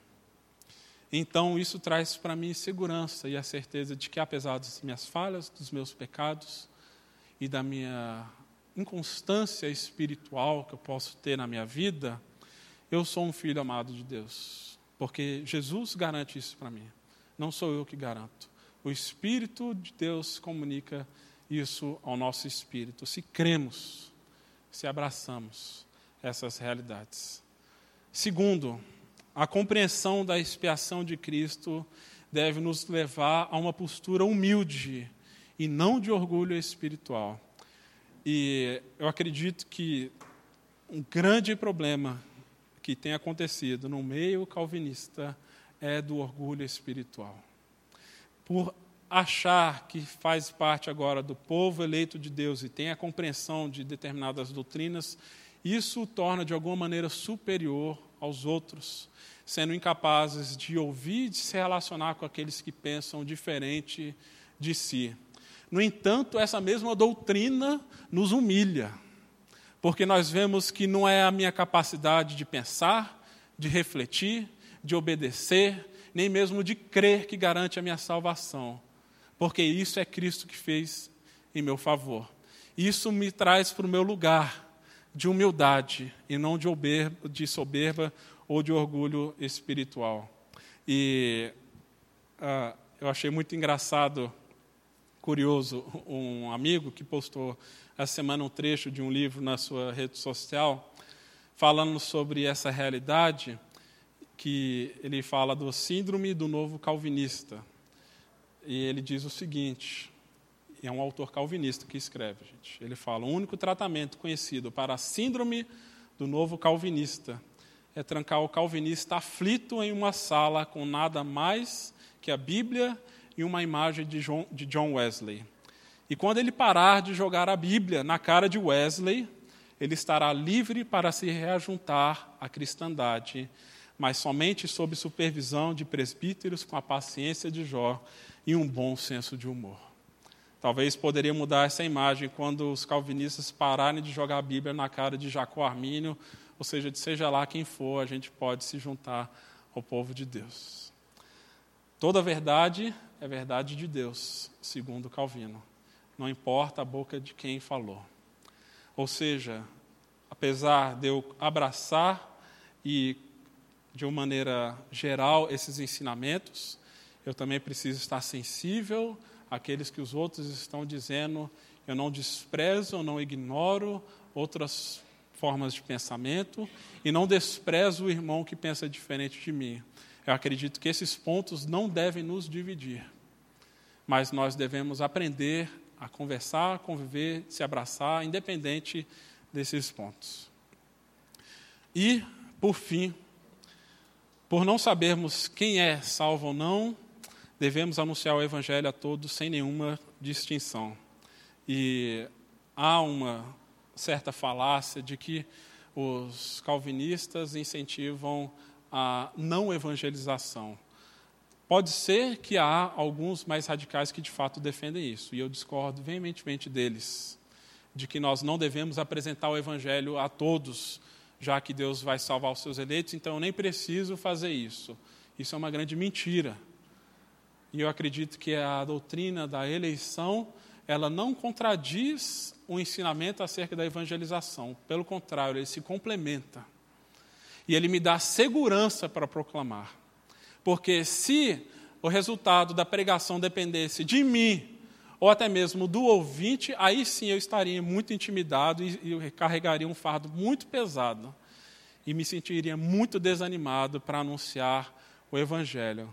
[SPEAKER 2] Então, isso traz para mim segurança e a certeza de que, apesar das minhas falhas, dos meus pecados e da minha inconstância espiritual que eu posso ter na minha vida, eu sou um filho amado de Deus. Porque Jesus garante isso para mim. Não sou eu que garanto. O Espírito de Deus comunica isso ao nosso espírito. Se cremos, se abraçamos essas realidades. Segundo, a compreensão da expiação de Cristo deve nos levar a uma postura humilde e não de orgulho espiritual. E eu acredito que um grande problema que tem acontecido no meio calvinista é do orgulho espiritual. Por achar que faz parte agora do povo eleito de Deus e tem a compreensão de determinadas doutrinas, isso o torna de alguma maneira superior aos outros, sendo incapazes de ouvir e de se relacionar com aqueles que pensam diferente de si. No entanto, essa mesma doutrina nos humilha, porque nós vemos que não é a minha capacidade de pensar, de refletir, de obedecer, nem mesmo de crer que garante a minha salvação, porque isso é Cristo que fez em meu favor. Isso me traz para o meu lugar de humildade e não de, oberba, de soberba ou de orgulho espiritual. E uh, eu achei muito engraçado, curioso, um amigo que postou essa semana um trecho de um livro na sua rede social, falando sobre essa realidade, que ele fala do síndrome do novo calvinista. E ele diz o seguinte: é um autor calvinista que escreve, gente. Ele fala: o único tratamento conhecido para a síndrome do novo calvinista é trancar o calvinista aflito em uma sala com nada mais que a Bíblia e uma imagem de John, de John Wesley. E quando ele parar de jogar a Bíblia na cara de Wesley, ele estará livre para se reajuntar à cristandade, mas somente sob supervisão de presbíteros com a paciência de Jó e um bom senso de humor. Talvez poderia mudar essa imagem quando os calvinistas pararem de jogar a Bíblia na cara de Jacó Armínio, ou seja, de seja lá quem for, a gente pode se juntar ao povo de Deus. Toda verdade é verdade de Deus, segundo Calvino. Não importa a boca de quem falou. Ou seja, apesar de eu abraçar e de uma maneira geral esses ensinamentos, eu também preciso estar sensível aqueles que os outros estão dizendo, eu não desprezo, eu não ignoro outras formas de pensamento e não desprezo o irmão que pensa diferente de mim. Eu acredito que esses pontos não devem nos dividir, mas nós devemos aprender a conversar, conviver, se abraçar, independente desses pontos. E, por fim, por não sabermos quem é salvo ou não, devemos anunciar o Evangelho a todos sem nenhuma distinção. E há uma certa falácia de que os calvinistas incentivam a não evangelização. Pode ser que há alguns mais radicais que de fato defendem isso, e eu discordo veementemente deles. de que nós não devemos apresentar o Evangelho a todos, já que Deus vai salvar os seus eleitos, então eu nem preciso fazer isso. Isso é uma grande mentira. E eu acredito que a doutrina da eleição, ela não contradiz o ensinamento acerca da evangelização. Pelo contrário, ele se complementa. E ele me dá segurança para proclamar. Porque se o resultado da pregação dependesse de mim, ou até mesmo do ouvinte, aí sim eu estaria muito intimidado e, e carregaria um fardo muito pesado. E me sentiria muito desanimado para anunciar o Evangelho.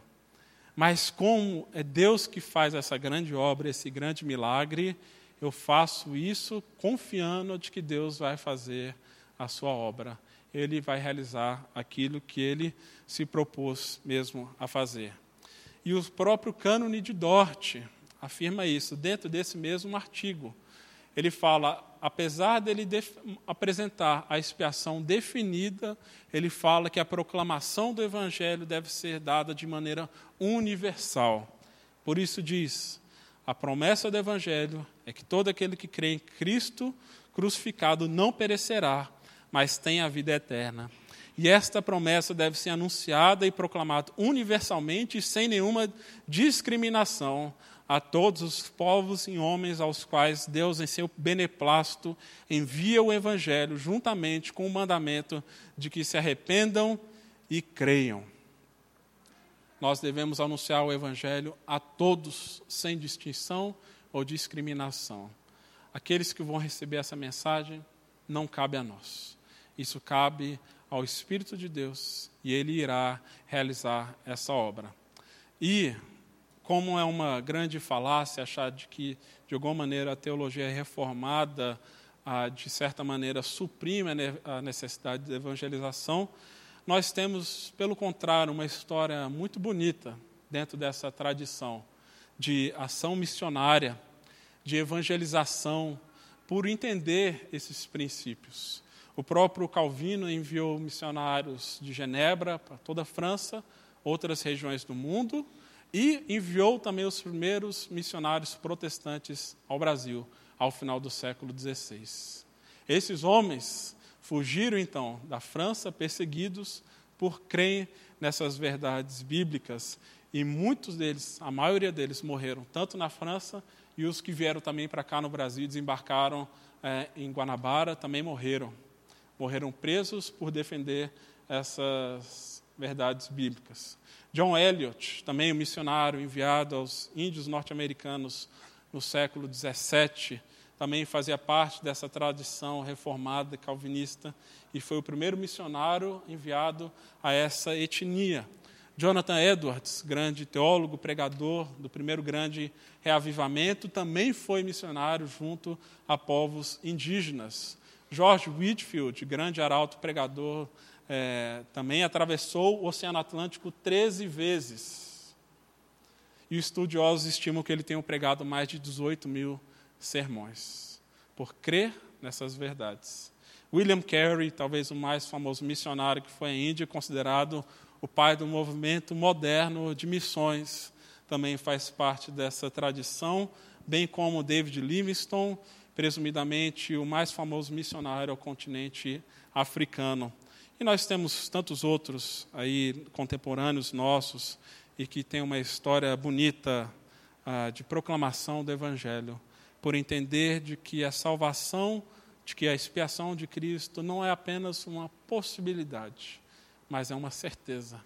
[SPEAKER 2] Mas como é Deus que faz essa grande obra, esse grande milagre, eu faço isso confiando de que Deus vai fazer a sua obra. Ele vai realizar aquilo que ele se propôs mesmo a fazer. E o próprio cânone de Dort afirma isso dentro desse mesmo artigo. Ele fala, apesar dele apresentar a expiação definida, ele fala que a proclamação do evangelho deve ser dada de maneira universal. Por isso diz: a promessa do evangelho é que todo aquele que crê em Cristo crucificado não perecerá, mas tem a vida eterna. E esta promessa deve ser anunciada e proclamada universalmente sem nenhuma discriminação a todos os povos e homens aos quais Deus, em seu beneplácito, envia o Evangelho, juntamente com o mandamento de que se arrependam e creiam. Nós devemos anunciar o Evangelho a todos, sem distinção ou discriminação. Aqueles que vão receber essa mensagem, não cabe a nós. Isso cabe ao Espírito de Deus e ele irá realizar essa obra. E, como é uma grande falácia achar de que, de alguma maneira, a teologia reformada, ah, de certa maneira, suprime a necessidade de evangelização, nós temos, pelo contrário, uma história muito bonita dentro dessa tradição de ação missionária, de evangelização, por entender esses princípios. O próprio Calvino enviou missionários de Genebra para toda a França, outras regiões do mundo, e enviou também os primeiros missionários protestantes ao Brasil, ao final do século XVI. Esses homens fugiram então da França perseguidos por crer nessas verdades bíblicas e muitos deles, a maioria deles, morreram tanto na França e os que vieram também para cá no Brasil desembarcaram é, em Guanabara também morreram morreram presos por defender essas verdades bíblicas. John Eliot, também um missionário enviado aos índios norte-americanos no século XVII, também fazia parte dessa tradição reformada calvinista e foi o primeiro missionário enviado a essa etnia. Jonathan Edwards, grande teólogo, pregador do primeiro grande reavivamento, também foi missionário junto a povos indígenas. George Whitfield, grande arauto pregador, é, também atravessou o Oceano Atlântico 13 vezes. E os estudiosos estimam que ele tenha pregado mais de 18 mil sermões, por crer nessas verdades. William Carey, talvez o mais famoso missionário que foi à Índia, considerado o pai do movimento moderno de missões, também faz parte dessa tradição, bem como David Livingstone presumidamente o mais famoso missionário ao continente africano. E nós temos tantos outros aí contemporâneos nossos e que têm uma história bonita ah, de proclamação do Evangelho, por entender de que a salvação, de que a expiação de Cristo não é apenas uma possibilidade, mas é uma certeza.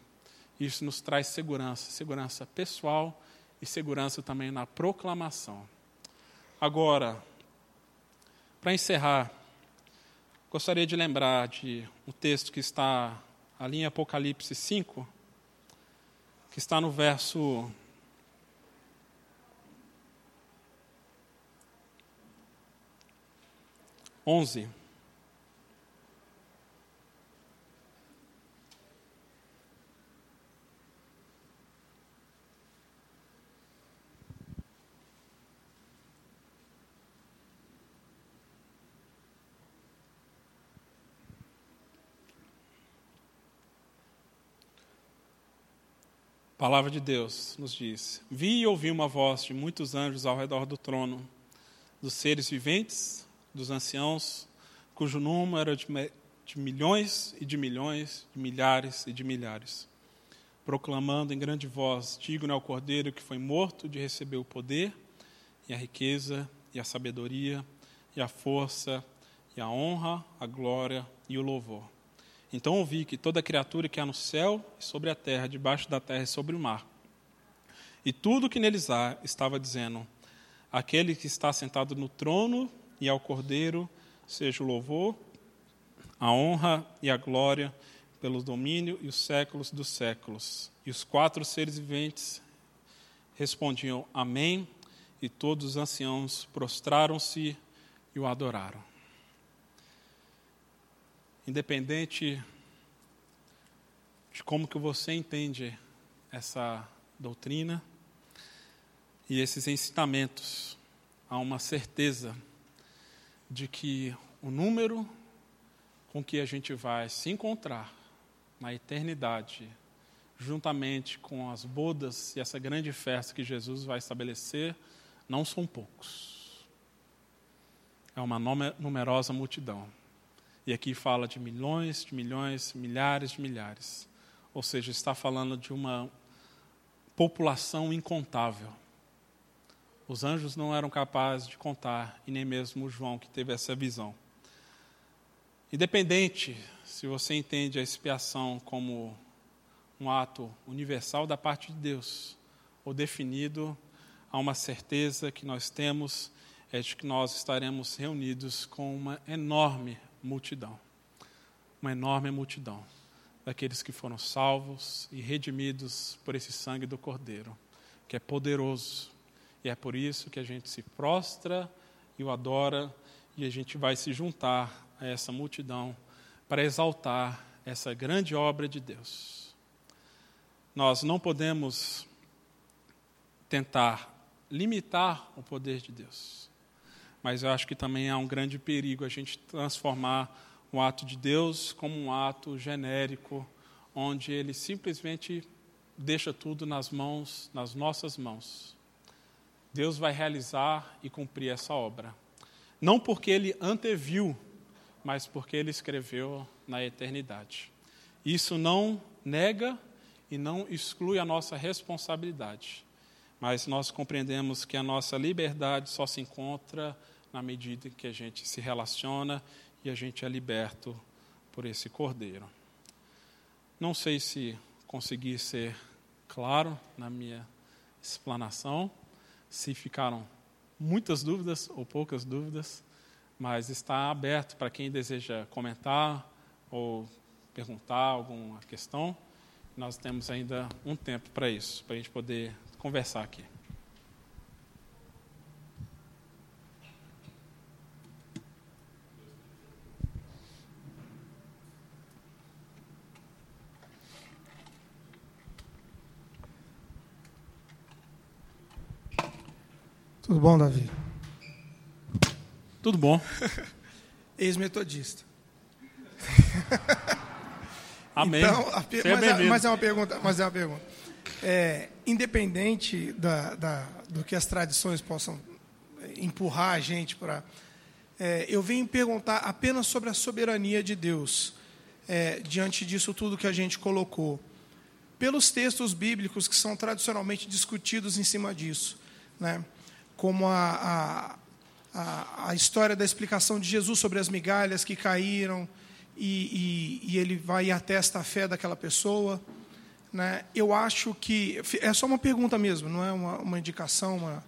[SPEAKER 2] Isso nos traz segurança, segurança pessoal e segurança também na proclamação. Agora, para encerrar, gostaria de lembrar de um texto que está ali em Apocalipse 5, que está no verso onze. A palavra de Deus nos diz: Vi e ouvi uma voz de muitos anjos ao redor do trono, dos seres viventes, dos anciãos, cujo número era de, de milhões e de milhões, de milhares e de milhares, proclamando em grande voz: Digno é o cordeiro que foi morto de receber o poder, e a riqueza, e a sabedoria, e a força, e a honra, a glória e o louvor. Então ouvi que toda criatura que há no céu e sobre a terra, debaixo da terra e sobre o mar, e tudo que neles há, estava dizendo: Aquele que está sentado no trono e ao Cordeiro, seja o louvor, a honra e a glória pelo domínio e os séculos dos séculos. E os quatro seres viventes respondiam: Amém. E todos os anciãos prostraram-se e o adoraram. Independente de como que você entende essa doutrina, e esses ensinamentos, há uma certeza de que o número com que a gente vai se encontrar na eternidade, juntamente com as bodas e essa grande festa que Jesus vai estabelecer, não são poucos. É uma numerosa multidão. E aqui fala de milhões, de milhões, milhares de milhares. Ou seja, está falando de uma população incontável. Os anjos não eram capazes de contar, e nem mesmo João, que teve essa visão. Independente se você entende a expiação como um ato universal da parte de Deus, ou definido, há uma certeza que nós temos é de que nós estaremos reunidos com uma enorme multidão. Uma enorme multidão daqueles que foram salvos e redimidos por esse sangue do Cordeiro, que é poderoso e é por isso que a gente se prostra e o adora e a gente vai se juntar a essa multidão para exaltar essa grande obra de Deus. Nós não podemos tentar limitar o poder de Deus, mas eu acho que também há um grande perigo a gente transformar o ato de Deus como um ato genérico, onde ele simplesmente deixa tudo nas mãos, nas nossas mãos. Deus vai realizar e cumprir essa obra. Não porque ele anteviu, mas porque ele escreveu na eternidade. Isso não nega e não exclui a nossa responsabilidade, mas nós compreendemos que a nossa liberdade só se encontra na medida em que a gente se relaciona e a gente é liberto por esse cordeiro. Não sei se consegui ser claro na minha explanação se ficaram muitas dúvidas ou poucas dúvidas, mas está aberto para quem deseja comentar ou perguntar alguma questão. Nós temos ainda um tempo para isso, para a gente poder conversar aqui.
[SPEAKER 3] Tudo bom, Davi?
[SPEAKER 2] Tudo bom.
[SPEAKER 3] Ex-metodista.
[SPEAKER 2] Amém.
[SPEAKER 3] Então, mas, é, mas, é uma pergunta. Mas é uma pergunta. É, independente da, da, do que as tradições possam empurrar a gente para. É, eu venho perguntar apenas sobre a soberania de Deus, é, diante disso tudo que a gente colocou. Pelos textos bíblicos que são tradicionalmente discutidos em cima disso. Né? Como a, a, a, história da explicação de Jesus sobre as migalhas que caíram e, e, e ele vai e atesta a fé daquela pessoa. Né? Eu acho que. É só uma pergunta mesmo, não é uma, uma indicação, uma,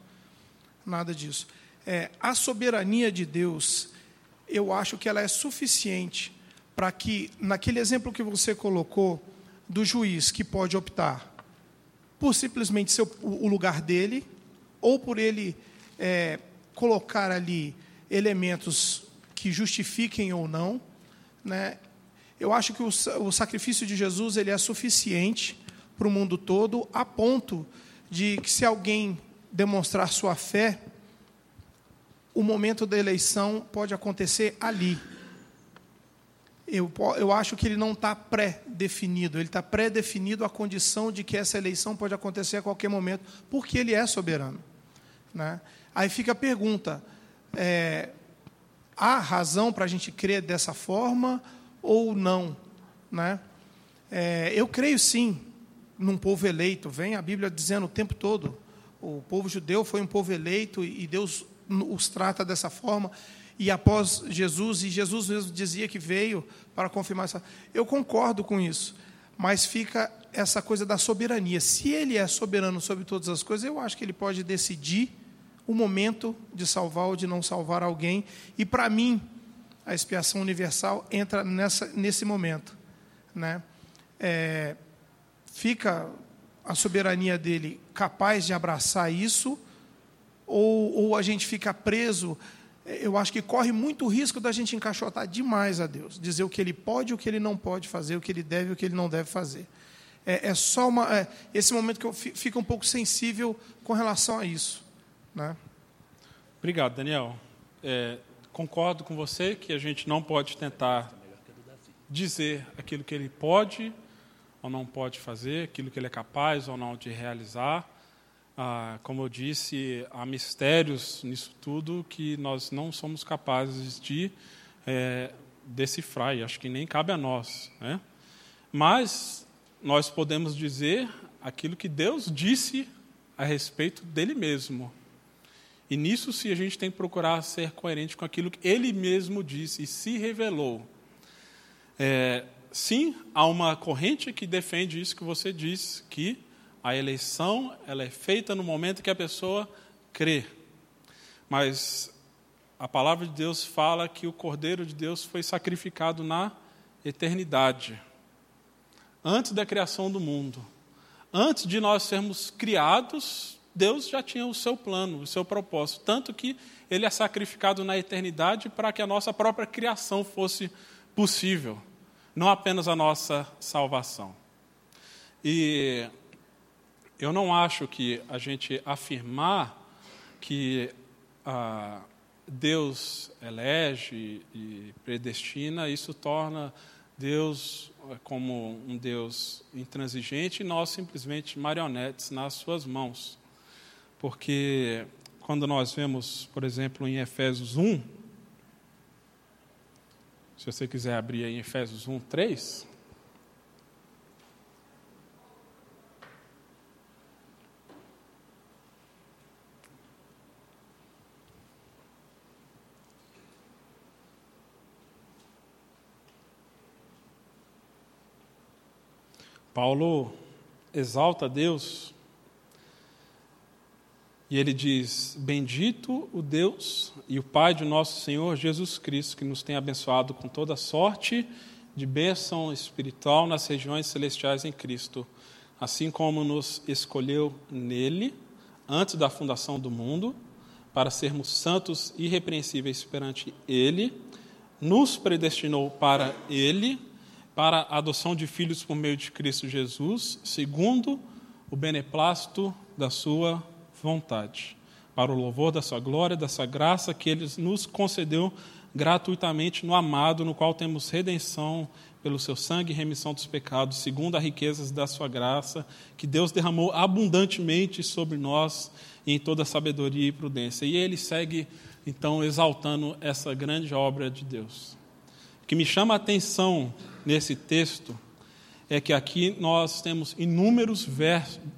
[SPEAKER 3] nada disso. É, a soberania de Deus, eu acho que ela é suficiente para que, naquele exemplo que você colocou, do juiz que pode optar por simplesmente ser o lugar dele, ou por ele é, colocar ali elementos que justifiquem ou não, né? Eu acho que o, o sacrifício de Jesus ele é suficiente para o mundo todo, a ponto de que se alguém demonstrar sua fé, o momento da eleição pode acontecer ali. Eu, eu acho que ele não está pré-definido, ele está pré-definido a condição de que essa eleição pode acontecer a qualquer momento, porque ele é soberano. Né? Aí fica a pergunta: é, há razão para a gente crer dessa forma ou não, né? É, eu creio sim num povo eleito. Vem a Bíblia dizendo o tempo todo. O povo judeu foi um povo eleito e Deus os trata dessa forma. E após Jesus, e Jesus mesmo dizia que veio para confirmar isso. Eu concordo com isso, mas fica essa coisa da soberania. Se ele é soberano sobre todas as coisas, eu acho que ele pode decidir o momento de salvar ou de não salvar alguém. E para mim, a expiação universal entra nessa, nesse momento. Né? É, fica a soberania dele capaz de abraçar isso, ou, ou a gente fica preso. Eu acho que corre muito risco da gente encaixotar demais a Deus, dizer o que ele pode e o que ele não pode fazer, o que ele deve e o que ele não deve fazer. É, é só uma, é, esse momento que eu fico um pouco sensível com relação a isso. Né?
[SPEAKER 2] Obrigado, Daniel. É, concordo com você que a gente não pode tentar dizer aquilo que ele pode ou não pode fazer, aquilo que ele é capaz ou não de realizar. Ah, como eu disse, há mistérios nisso tudo que nós não somos capazes de é, decifrar, e acho que nem cabe a nós. Né? Mas nós podemos dizer aquilo que Deus disse a respeito dele mesmo. E nisso, se a gente tem que procurar ser coerente com aquilo que ele mesmo disse e se revelou. É, sim, há uma corrente que defende isso que você disse, que a eleição ela é feita no momento que a pessoa crê. Mas a palavra de Deus fala que o Cordeiro de Deus foi sacrificado na eternidade, antes da criação do mundo. Antes de nós sermos criados, Deus já tinha o seu plano, o seu propósito, tanto que ele é sacrificado na eternidade para que a nossa própria criação fosse possível, não apenas a nossa salvação. E eu não acho que a gente afirmar que ah, Deus elege e predestina, isso torna Deus como um Deus intransigente e nós simplesmente marionetes nas suas mãos. Porque quando nós vemos, por exemplo, em Efésios 1, se você quiser abrir em Efésios 1, 3. Paulo exalta Deus e ele diz: Bendito o Deus e o Pai de nosso Senhor Jesus Cristo, que nos tem abençoado com toda sorte de bênção espiritual nas regiões celestiais em Cristo, assim como nos escolheu nele, antes da fundação do mundo, para sermos santos e irrepreensíveis perante Ele, nos predestinou para Ele, para a adoção de filhos por meio de Cristo Jesus, segundo o beneplácito da Sua vontade, para o louvor da sua glória, da sua graça que ele nos concedeu gratuitamente no amado, no qual temos redenção pelo seu sangue e remissão dos pecados, segundo as riquezas da sua graça, que Deus derramou abundantemente sobre nós em toda sabedoria e prudência. E ele segue então exaltando essa grande obra de Deus. O que me chama a atenção nesse texto é que aqui nós temos inúmeros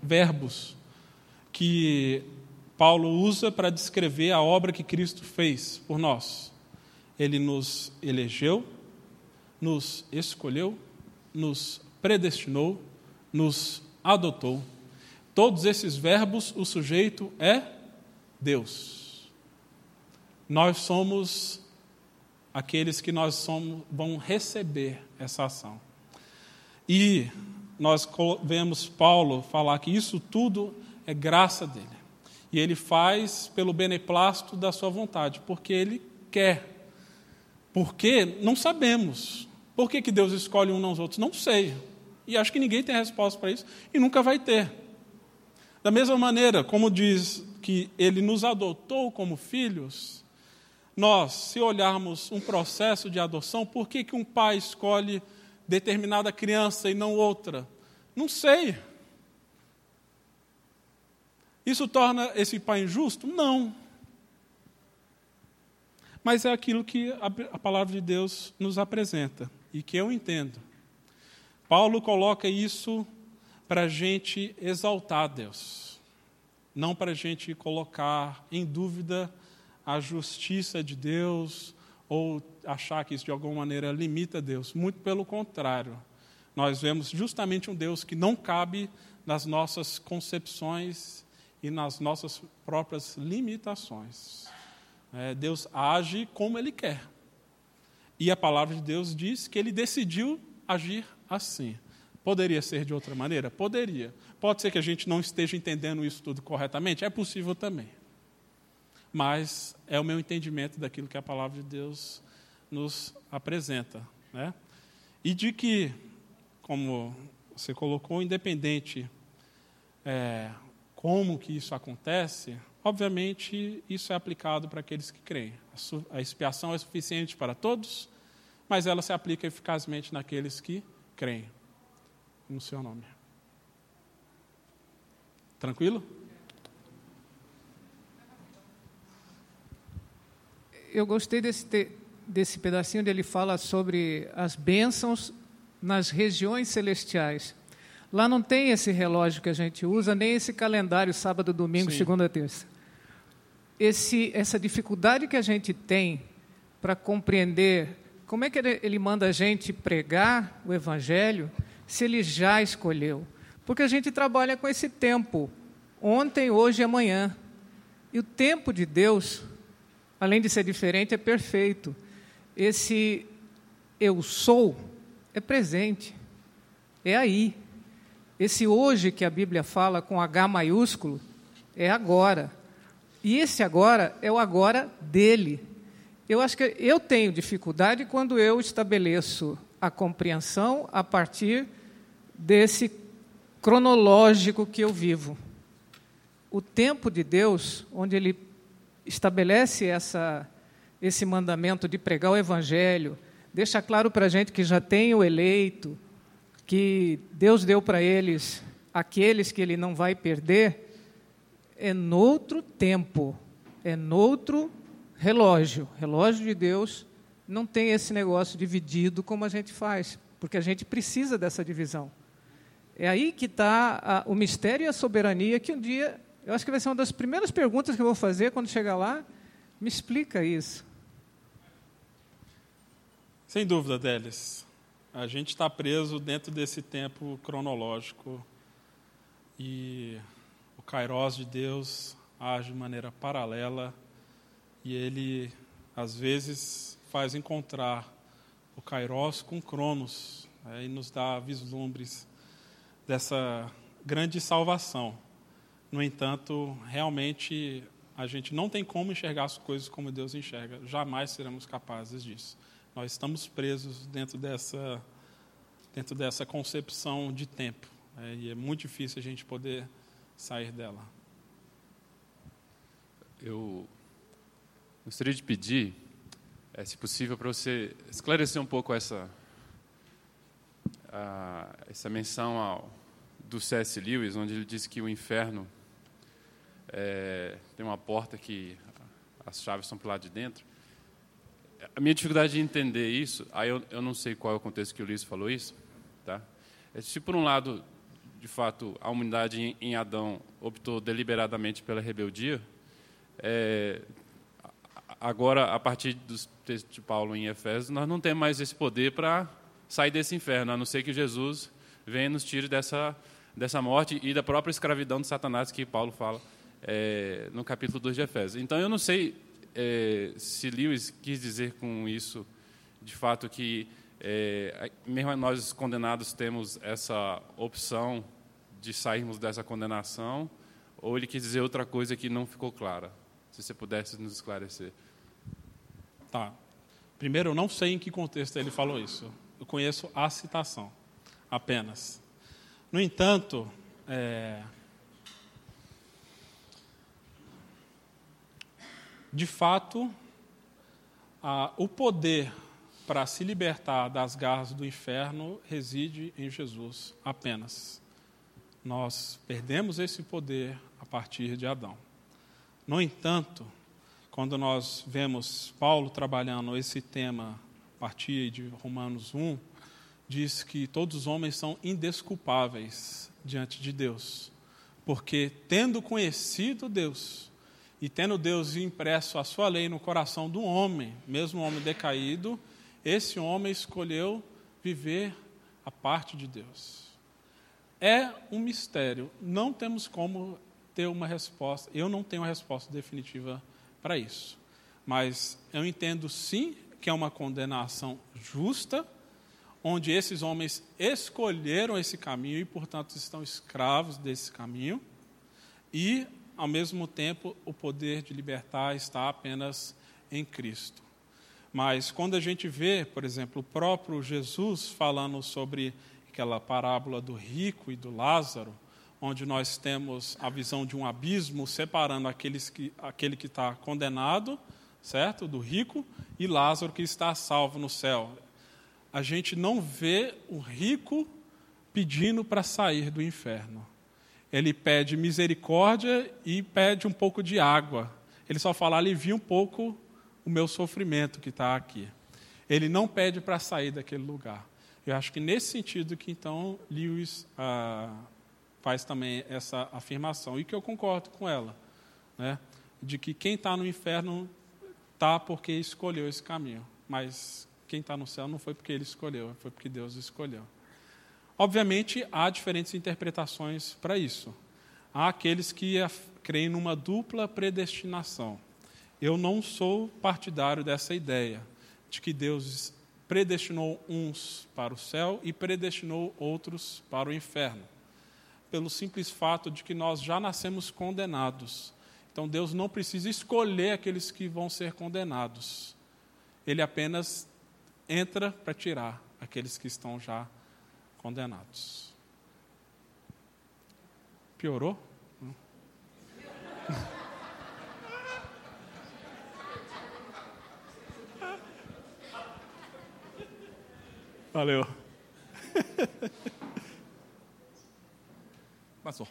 [SPEAKER 2] verbos que Paulo usa para descrever a obra que Cristo fez por nós. Ele nos elegeu, nos escolheu, nos predestinou, nos adotou. Todos esses verbos, o sujeito é Deus. Nós somos aqueles que nós somos, vão receber essa ação. E nós vemos Paulo falar que isso tudo é graça dele. E ele faz pelo beneplácito da sua vontade, porque ele quer. Por quê? Não sabemos. Por que, que Deus escolhe um não os outros? Não sei. E acho que ninguém tem resposta para isso e nunca vai ter. Da mesma maneira, como diz que ele nos adotou como filhos, nós, se olharmos um processo de adoção, por que, que um pai escolhe determinada criança e não outra? Não sei. Isso torna esse pai injusto? Não. Mas é aquilo que a palavra de Deus nos apresenta e que eu entendo. Paulo coloca isso para a gente exaltar Deus, não para a gente colocar em dúvida a justiça de Deus ou achar que isso de alguma maneira limita Deus. Muito pelo contrário. Nós vemos justamente um Deus que não cabe nas nossas concepções e nas nossas próprias limitações. É, Deus age como Ele quer. E a palavra de Deus diz que Ele decidiu agir assim. Poderia ser de outra maneira? Poderia. Pode ser que a gente não esteja entendendo isso tudo corretamente? É possível também mas é o meu entendimento daquilo que a palavra de Deus nos apresenta. Né? E de que, como você colocou, independente é, como que isso acontece, obviamente isso é aplicado para aqueles que creem. A expiação é suficiente para todos, mas ela se aplica eficazmente naqueles que creem. No seu nome. Tranquilo?
[SPEAKER 4] eu gostei desse, desse pedacinho onde ele fala sobre as bênçãos nas regiões celestiais. Lá não tem esse relógio que a gente usa, nem esse calendário sábado, domingo, Sim. segunda, terça. Esse, essa dificuldade que a gente tem para compreender como é que ele, ele manda a gente pregar o evangelho se ele já escolheu. Porque a gente trabalha com esse tempo, ontem, hoje e amanhã. E o tempo de Deus além de ser diferente, é perfeito. Esse eu sou é presente, é aí. Esse hoje que a Bíblia fala com H maiúsculo é agora. E esse agora é o agora dele. Eu acho que eu tenho dificuldade quando eu estabeleço a compreensão a partir desse cronológico que eu vivo. O tempo de Deus, onde ele estabelece essa, esse mandamento de pregar o Evangelho, deixa claro para a gente que já tem o eleito, que Deus deu para eles aqueles que ele não vai perder, é noutro tempo, é noutro relógio. Relógio de Deus não tem esse negócio dividido como a gente faz, porque a gente precisa dessa divisão. É aí que está o mistério e a soberania que um dia eu acho que vai ser uma das primeiras perguntas que eu vou fazer quando chegar lá. Me explica isso.
[SPEAKER 2] Sem dúvida, Délis. A gente está preso dentro desse tempo cronológico e o Kairos de Deus age de maneira paralela e ele, às vezes, faz encontrar o Kairos com Cronos né, e nos dá vislumbres dessa grande salvação. No entanto, realmente a gente não tem como enxergar as coisas como Deus enxerga. Jamais seremos capazes disso. Nós estamos presos dentro dessa dentro dessa concepção de tempo. Né? e é muito difícil a gente poder sair dela.
[SPEAKER 5] Eu gostaria de pedir, é, se possível, para você esclarecer um pouco essa, a, essa menção ao, do C.S. Lewis, onde ele diz que o inferno é, tem uma porta que as chaves estão para lado de dentro. A minha dificuldade de entender isso, aí eu, eu não sei qual é o contexto que o Luiz falou isso, tá? É se por um lado, de fato, a humanidade em, em Adão optou deliberadamente pela rebeldia, é, agora, a partir dos textos de Paulo em Efésios, nós não temos mais esse poder para sair desse inferno, a não ser que Jesus venha nos tire dessa, dessa morte e da própria escravidão de Satanás que Paulo fala é, no capítulo 2 de Efésios. Então, eu não sei é, se Lewis quis dizer com isso, de fato, que é, mesmo nós condenados temos essa opção de sairmos dessa condenação, ou ele quis dizer outra coisa que não ficou clara. Se você pudesse nos esclarecer.
[SPEAKER 2] Tá. Primeiro, eu não sei em que contexto ele falou isso. Eu conheço a citação, apenas. No entanto, é, de fato, o poder para se libertar das garras do inferno reside em Jesus apenas. Nós perdemos esse poder a partir de Adão. No entanto, quando nós vemos Paulo trabalhando esse tema a partir de Romanos 1, diz que todos os homens são indesculpáveis diante de Deus, porque tendo conhecido Deus e tendo Deus impresso a sua lei no coração do homem, mesmo o homem decaído, esse homem escolheu viver a parte de Deus. É um mistério, não temos como ter uma resposta, eu não tenho uma resposta definitiva para isso. Mas eu entendo sim que é uma condenação justa, onde esses homens escolheram esse caminho e, portanto, estão escravos desse caminho, e, ao mesmo tempo, o poder de libertar está apenas em Cristo. Mas quando a gente vê, por exemplo, o próprio Jesus falando sobre aquela parábola do rico e do Lázaro, onde nós temos a visão de um abismo separando aqueles que, aquele que está condenado, certo, do rico, e Lázaro que está salvo no céu. A gente não vê o rico pedindo para sair do inferno. Ele pede misericórdia e pede um pouco de água. Ele só fala, alivia um pouco o meu sofrimento que está aqui. Ele não pede para sair daquele lugar. Eu acho que nesse sentido que então Lewis ah, faz também essa afirmação, e que eu concordo com ela, né? de que quem está no inferno está porque escolheu esse caminho, mas quem está no céu não foi porque ele escolheu, foi porque Deus escolheu. Obviamente, há diferentes interpretações para isso. Há aqueles que creem numa dupla predestinação. Eu não sou partidário dessa ideia, de que Deus predestinou uns para o céu e predestinou outros para o inferno pelo simples fato de que nós já nascemos condenados. Então Deus não precisa escolher aqueles que vão ser condenados. Ele apenas entra para tirar aqueles que estão já condenados. Piorou? Valeu.
[SPEAKER 6] Pastor,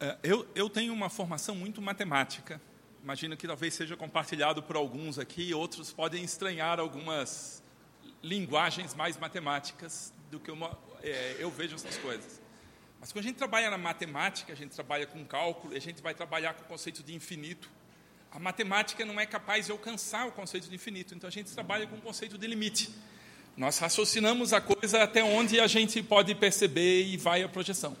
[SPEAKER 6] é, eu, eu tenho uma formação muito matemática. Imagino que talvez seja compartilhado por alguns aqui, outros podem estranhar algumas linguagens mais matemáticas do que uma, é, eu vejo essas coisas. Mas quando a gente trabalha na matemática, a gente trabalha com cálculo, a gente vai trabalhar com o conceito de infinito. A matemática não é capaz de alcançar o conceito de infinito, então a gente trabalha com o conceito de limite. Nós raciocinamos a coisa até onde a gente pode perceber e vai a projeção.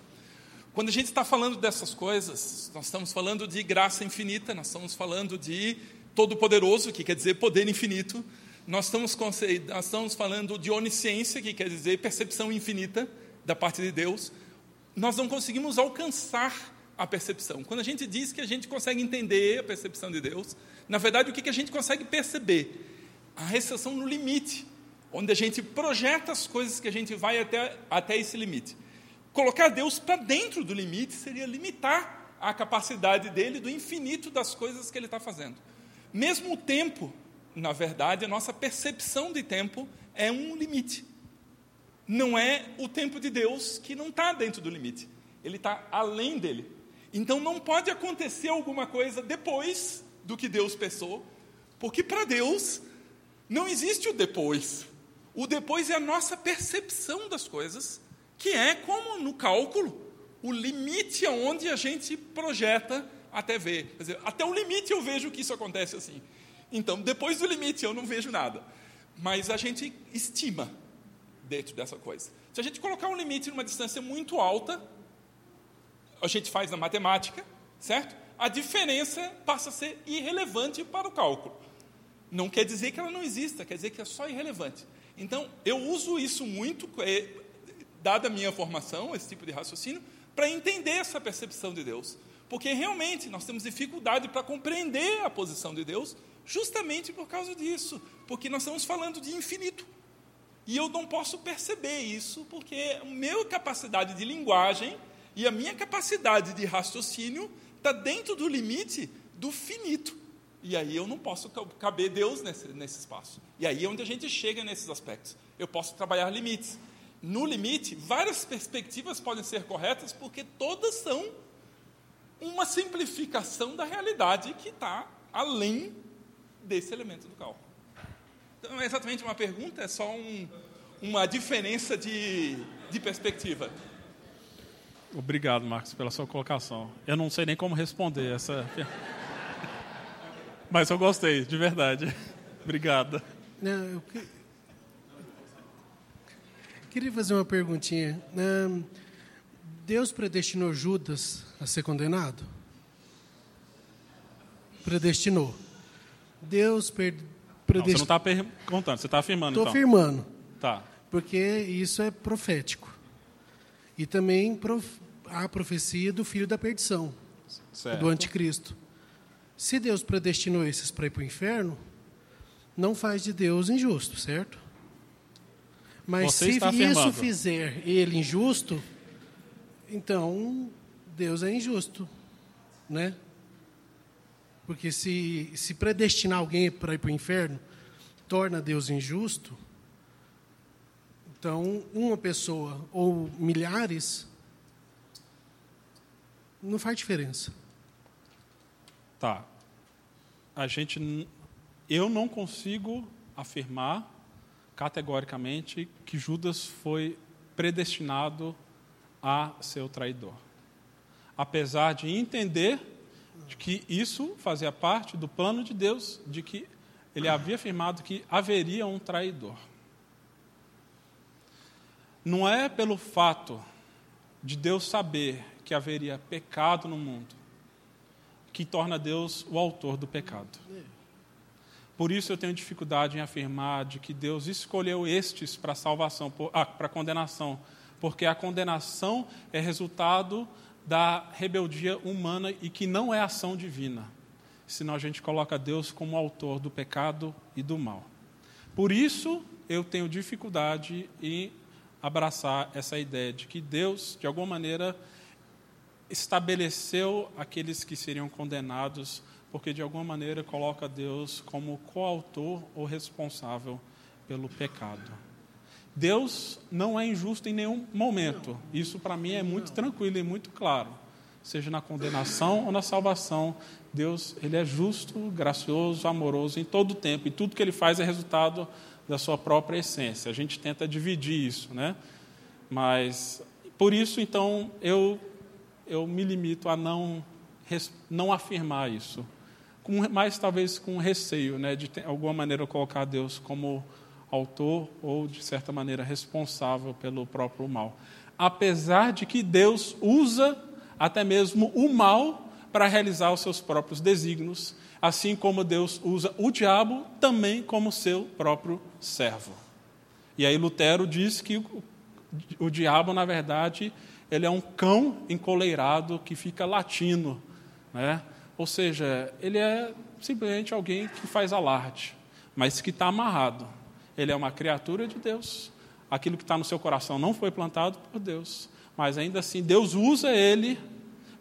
[SPEAKER 6] Quando a gente está falando dessas coisas, nós estamos falando de graça infinita, nós estamos falando de todo-poderoso, que quer dizer poder infinito, nós estamos, nós estamos falando de onisciência, que quer dizer percepção infinita da parte de Deus. Nós não conseguimos alcançar a percepção. Quando a gente diz que a gente consegue entender a percepção de Deus, na verdade, o que a gente consegue perceber? A recepção no limite, onde a gente projeta as coisas que a gente vai até, até esse limite. Colocar Deus para dentro do limite seria limitar a capacidade dele do infinito das coisas que ele está fazendo. Mesmo o tempo, na verdade, a nossa percepção de tempo é um limite. Não é o tempo de Deus que não está dentro do limite, ele está além dele. Então não pode acontecer alguma coisa depois do que Deus pensou, porque para Deus não existe o depois. O depois é a nossa percepção das coisas que é como no cálculo, o limite aonde a gente projeta até ver. Quer dizer, até o limite eu vejo que isso acontece assim. Então, depois do limite eu não vejo nada. Mas a gente estima dentro dessa coisa. Se a gente colocar um limite numa distância muito alta, a gente faz na matemática, certo? A diferença passa a ser irrelevante para o cálculo. Não quer dizer que ela não exista, quer dizer que é só irrelevante. Então, eu uso isso muito, é, dada a minha formação, esse tipo de raciocínio, para entender essa percepção de Deus. Porque realmente nós temos dificuldade para compreender a posição de Deus, justamente por causa disso, porque nós estamos falando de infinito. E eu não posso perceber isso, porque a minha capacidade de linguagem e a minha capacidade de raciocínio está dentro do limite do finito. E aí eu não posso caber Deus nesse, nesse espaço. E aí é onde a gente chega nesses aspectos. Eu posso trabalhar limites no limite, várias perspectivas podem ser corretas, porque todas são uma simplificação da realidade que está além desse elemento do cálculo. Então, não é exatamente uma pergunta, é só um, uma diferença de, de perspectiva.
[SPEAKER 2] Obrigado, Marcos, pela sua colocação. Eu não sei nem como responder essa. Mas eu gostei, de verdade. Obrigado.
[SPEAKER 7] Não, eu que... queria fazer uma perguntinha. Deus predestinou Judas a ser condenado? Predestinou. Deus
[SPEAKER 2] predestinou. Você não está perguntando, você está afirmando.
[SPEAKER 7] Estou
[SPEAKER 2] então.
[SPEAKER 7] afirmando.
[SPEAKER 2] Tá.
[SPEAKER 7] Porque isso é profético. E também prof... há a profecia do filho da perdição, certo. do anticristo. Se Deus predestinou esses para ir para o inferno, não faz de Deus injusto, certo? Mas Você se isso fizer ele injusto, então Deus é injusto, né? Porque se, se predestinar alguém para ir para o inferno, torna Deus injusto, então uma pessoa ou milhares não faz diferença.
[SPEAKER 2] Tá. A gente, eu não consigo afirmar categoricamente que Judas foi predestinado a ser o traidor. Apesar de entender de que isso fazia parte do plano de Deus, de que ele havia afirmado que haveria um traidor. Não é pelo fato de Deus saber que haveria pecado no mundo que torna Deus o autor do pecado. Por isso eu tenho dificuldade em afirmar de que Deus escolheu estes para salvação, ah, para condenação, porque a condenação é resultado da rebeldia humana e que não é ação divina. Senão a gente coloca Deus como autor do pecado e do mal. Por isso eu tenho dificuldade em abraçar essa ideia de que Deus, de alguma maneira, estabeleceu aqueles que seriam condenados, porque de alguma maneira coloca Deus como coautor ou responsável pelo pecado. Deus não é injusto em nenhum momento. Isso para mim é muito tranquilo e muito claro. Seja na condenação ou na salvação, Deus ele é justo, gracioso, amoroso em todo o tempo. E tudo que ele faz é resultado da sua própria essência. A gente tenta dividir isso, né? Mas por isso então eu eu me limito a não, não afirmar isso. Com, mais talvez com receio né, de alguma maneira, colocar Deus como autor ou, de certa maneira, responsável pelo próprio mal. Apesar de que Deus usa até mesmo o mal para realizar os seus próprios desígnios, assim como Deus usa o diabo também como seu próprio servo. E aí Lutero diz que o, diabo, na verdade, ele é um cão encoleirado que fica latindo, né? Ou seja, ele é simplesmente alguém que faz alarde, mas que está amarrado. Ele é uma criatura de Deus. Aquilo que está no seu coração não foi plantado por Deus, mas ainda assim Deus usa ele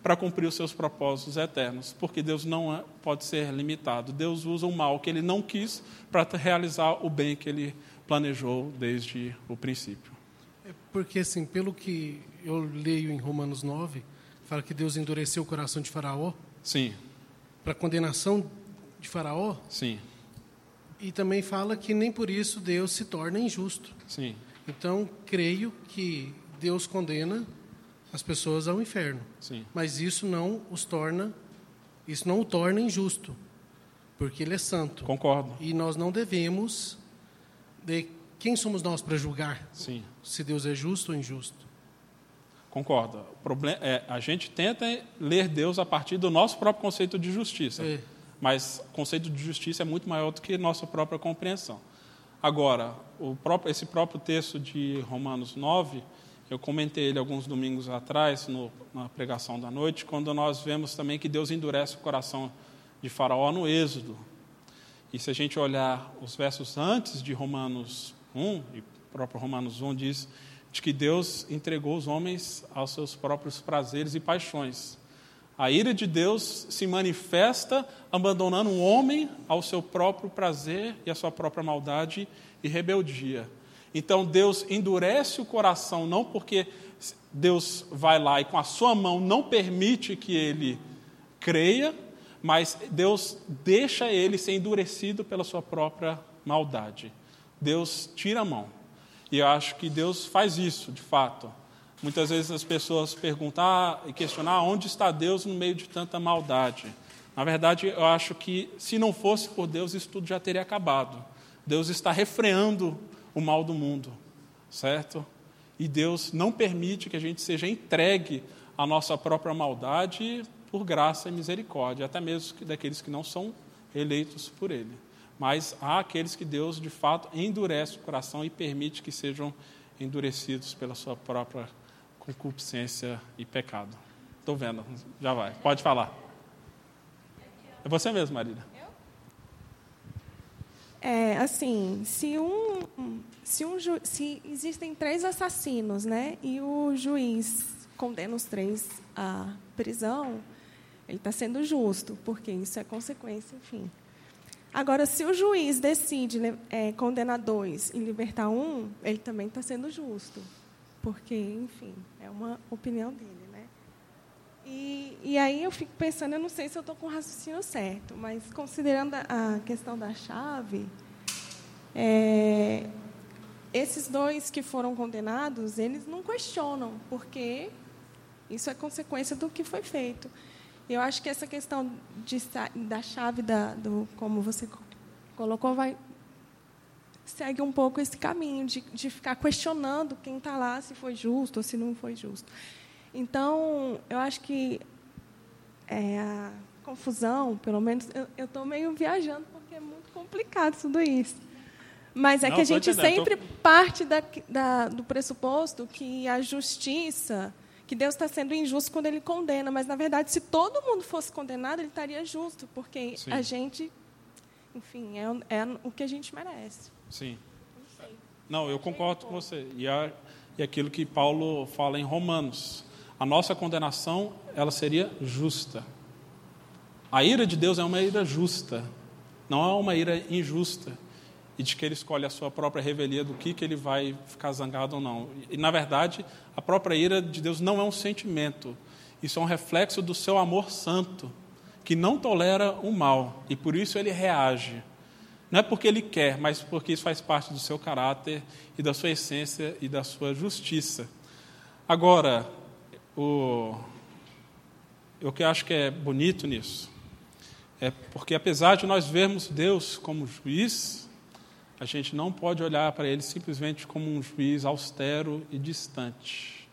[SPEAKER 2] para cumprir os seus propósitos eternos, porque Deus não é, pode ser limitado. Deus usa o mal que ele não quis para realizar o bem que ele planejou desde o princípio.
[SPEAKER 7] É porque, assim, pelo que eu leio em Romanos 9, fala que Deus endureceu o coração de Faraó.
[SPEAKER 2] Sim.
[SPEAKER 7] Para condenação de Faraó.
[SPEAKER 2] Sim.
[SPEAKER 7] E também fala que nem por isso Deus se torna injusto.
[SPEAKER 2] Sim.
[SPEAKER 7] Então, creio que Deus condena as pessoas ao inferno.
[SPEAKER 2] Sim.
[SPEAKER 7] Mas isso não os torna, isso não o torna injusto, porque ele é santo.
[SPEAKER 2] Concordo.
[SPEAKER 7] E nós não devemos de quem somos nós para julgar
[SPEAKER 2] Sim.
[SPEAKER 7] se Deus é justo ou injusto?
[SPEAKER 2] Concordo. O problema é, a gente tenta ler Deus a partir do nosso próprio conceito de justiça.
[SPEAKER 7] É.
[SPEAKER 2] Mas o conceito de justiça é muito maior do que nossa própria compreensão. Agora, próprio, esse próprio texto de Romanos 9, eu comentei ele alguns domingos atrás, no, na pregação da noite, quando nós vemos também que Deus endurece o coração de Faraó no Êxodo. E se a gente olhar os versos antes de Romanos 1, e próprio Romanos 1 diz de que Deus entregou os homens aos seus próprios prazeres e paixões. A ira de Deus se manifesta abandonando o homem ao seu próprio prazer e à sua própria maldade e rebeldia. Então Deus endurece o coração, não porque Deus vai lá e com a sua mão não permite que ele creia, mas Deus deixa ele ser endurecido pela sua própria maldade. Deus tira a mão. E eu acho que Deus faz isso, de fato. Muitas vezes as pessoas perguntam e questionar onde está Deus no meio de tanta maldade. Na verdade, eu acho que se não fosse por Deus, isso tudo já teria acabado. Deus está refreando o mal do mundo, certo? E Deus não permite que a gente seja entregue à nossa própria maldade por graça e misericórdia, até mesmo daqueles que não são eleitos por Ele. Mas há aqueles que Deus, de fato, endurece o coração e permite que sejam endurecidos pela sua própria concupiscência e pecado. Estou vendo, já vai. Pode falar. É você mesmo, Marília.
[SPEAKER 8] É, assim, se um, se um ju, se existem três assassinos, né, e o juiz condena os três à prisão, ele está sendo justo, porque isso é consequência, enfim. Agora, se o juiz decide é, condenar dois e libertar um, ele também está sendo justo, porque, enfim, é uma opinião dele, né? E, e aí eu fico pensando, eu não sei se eu estou com o raciocínio certo, mas considerando a, questão da chave, é, esses dois que foram condenados, eles não questionam, porque isso é consequência do que foi feito. Eu acho que essa questão de, da chave, da, do, como você colocou, vai segue um pouco esse caminho de, de ficar questionando quem está lá se foi justo ou se não foi justo. Então, eu acho que é, a confusão, pelo menos, eu estou meio viajando, porque é muito complicado tudo isso. Mas é não, que a gente sempre tô... parte da, da, do pressuposto que a justiça, que Deus está sendo injusto quando ele condena, mas, na verdade, se todo mundo fosse condenado, ele estaria justo, porque Sim. a gente, enfim, é, é o que a gente merece.
[SPEAKER 2] Sim. Não, eu concordo com você. E, a, e aquilo que Paulo fala em Romanos. A nossa condenação, ela seria justa. A ira de Deus é uma ira justa, não é uma ira injusta. E de que ele escolhe a sua própria revelia do que, que ele vai ficar zangado ou não. E, na verdade, a própria ira de Deus não é um sentimento. Isso é um reflexo do seu amor santo, que não tolera o mal. E por isso ele reage. Não é porque ele quer, mas porque isso faz parte do seu caráter e da sua essência e da sua justiça. Agora, o, o que eu acho que é bonito nisso é porque, apesar de nós vermos Deus como juiz, a gente não pode olhar para ele simplesmente como um juiz austero e distante.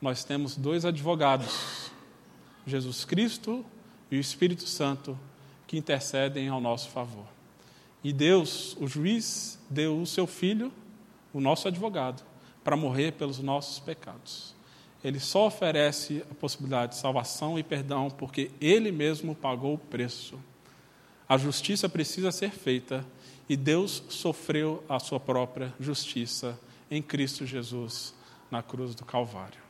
[SPEAKER 2] Nós temos dois advogados, Jesus Cristo e o Espírito Santo, que intercedem ao nosso favor. E Deus, o juiz, deu o seu filho, o nosso advogado, para morrer pelos nossos pecados. Ele só oferece a possibilidade de salvação e perdão porque ele mesmo pagou o preço. A justiça precisa ser feita e Deus sofreu a sua própria justiça em Cristo Jesus na cruz do Calvário.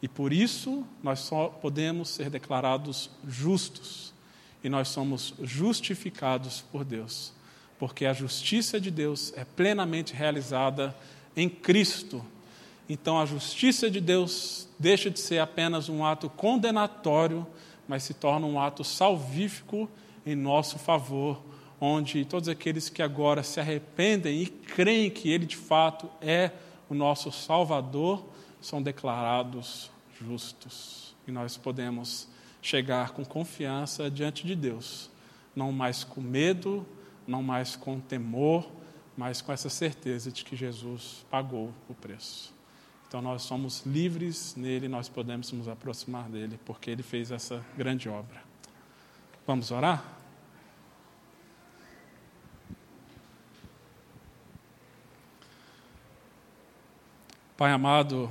[SPEAKER 2] E por isso nós só podemos ser declarados justos e nós somos justificados por Deus porque a justiça de Deus é plenamente realizada em Cristo. Então a justiça de Deus deixa de ser apenas um ato condenatório, mas se torna um ato salvífico em nosso favor, onde todos aqueles que agora se arrependem e creem que Ele de fato é o nosso Salvador são declarados justos. E nós podemos chegar com confiança diante de Deus, não mais com medo, não mais com temor, mas com essa certeza de que Jesus pagou o preço. Então nós somos livres nele, nós podemos nos aproximar dele, porque ele fez essa grande obra. Vamos orar? Pai amado,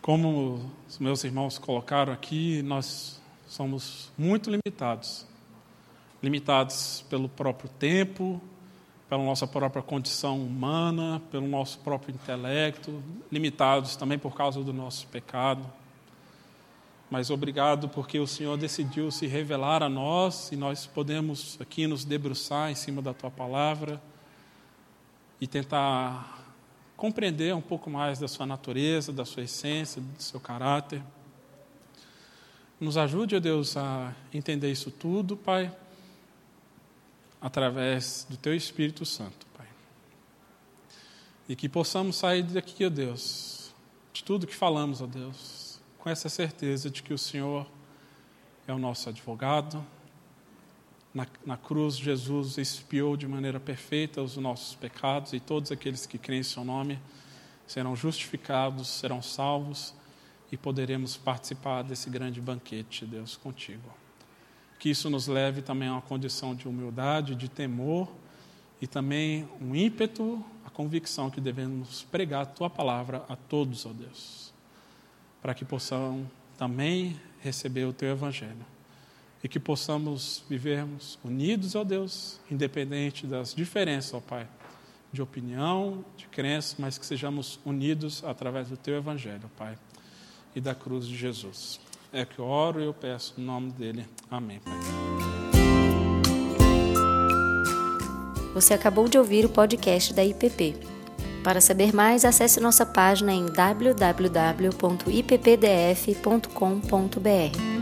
[SPEAKER 2] como os meus irmãos colocaram aqui, nós somos muito limitados limitados pelo próprio tempo, pela nossa própria condição humana, pelo nosso próprio intelecto, limitados também por causa do nosso pecado. Mas obrigado porque o Senhor decidiu se revelar a nós e nós podemos aqui nos debruçar em cima da tua palavra e tentar compreender um pouco mais da sua natureza, da sua essência, do seu caráter. Nos ajude, ó Deus, a entender isso tudo, Pai, através do Teu Espírito Santo, Pai. E que possamos sair daqui, ó Deus, de tudo que falamos, ó Deus, com essa certeza de que o Senhor é o nosso advogado. Na, na cruz, Jesus expiou de maneira perfeita os nossos pecados e todos aqueles que creem em Seu nome serão justificados, serão salvos e poderemos participar desse grande banquete, Deus, contigo. Que isso nos leve também a uma condição de humildade, de temor e também um ímpeto, a convicção que devemos pregar a tua palavra a todos, ó Deus, para que possam também receber o teu evangelho e que possamos vivermos unidos, ó Deus, independente das diferenças, ó Pai, de opinião, de crença, mas que sejamos unidos através do teu evangelho, Pai e da cruz de Jesus. É que eu oro e eu peço no nome dele. Amém, Pai.
[SPEAKER 1] Você acabou de ouvir o podcast da IPP. Para saber mais, acesse nossa página em www.ippdf.com.br.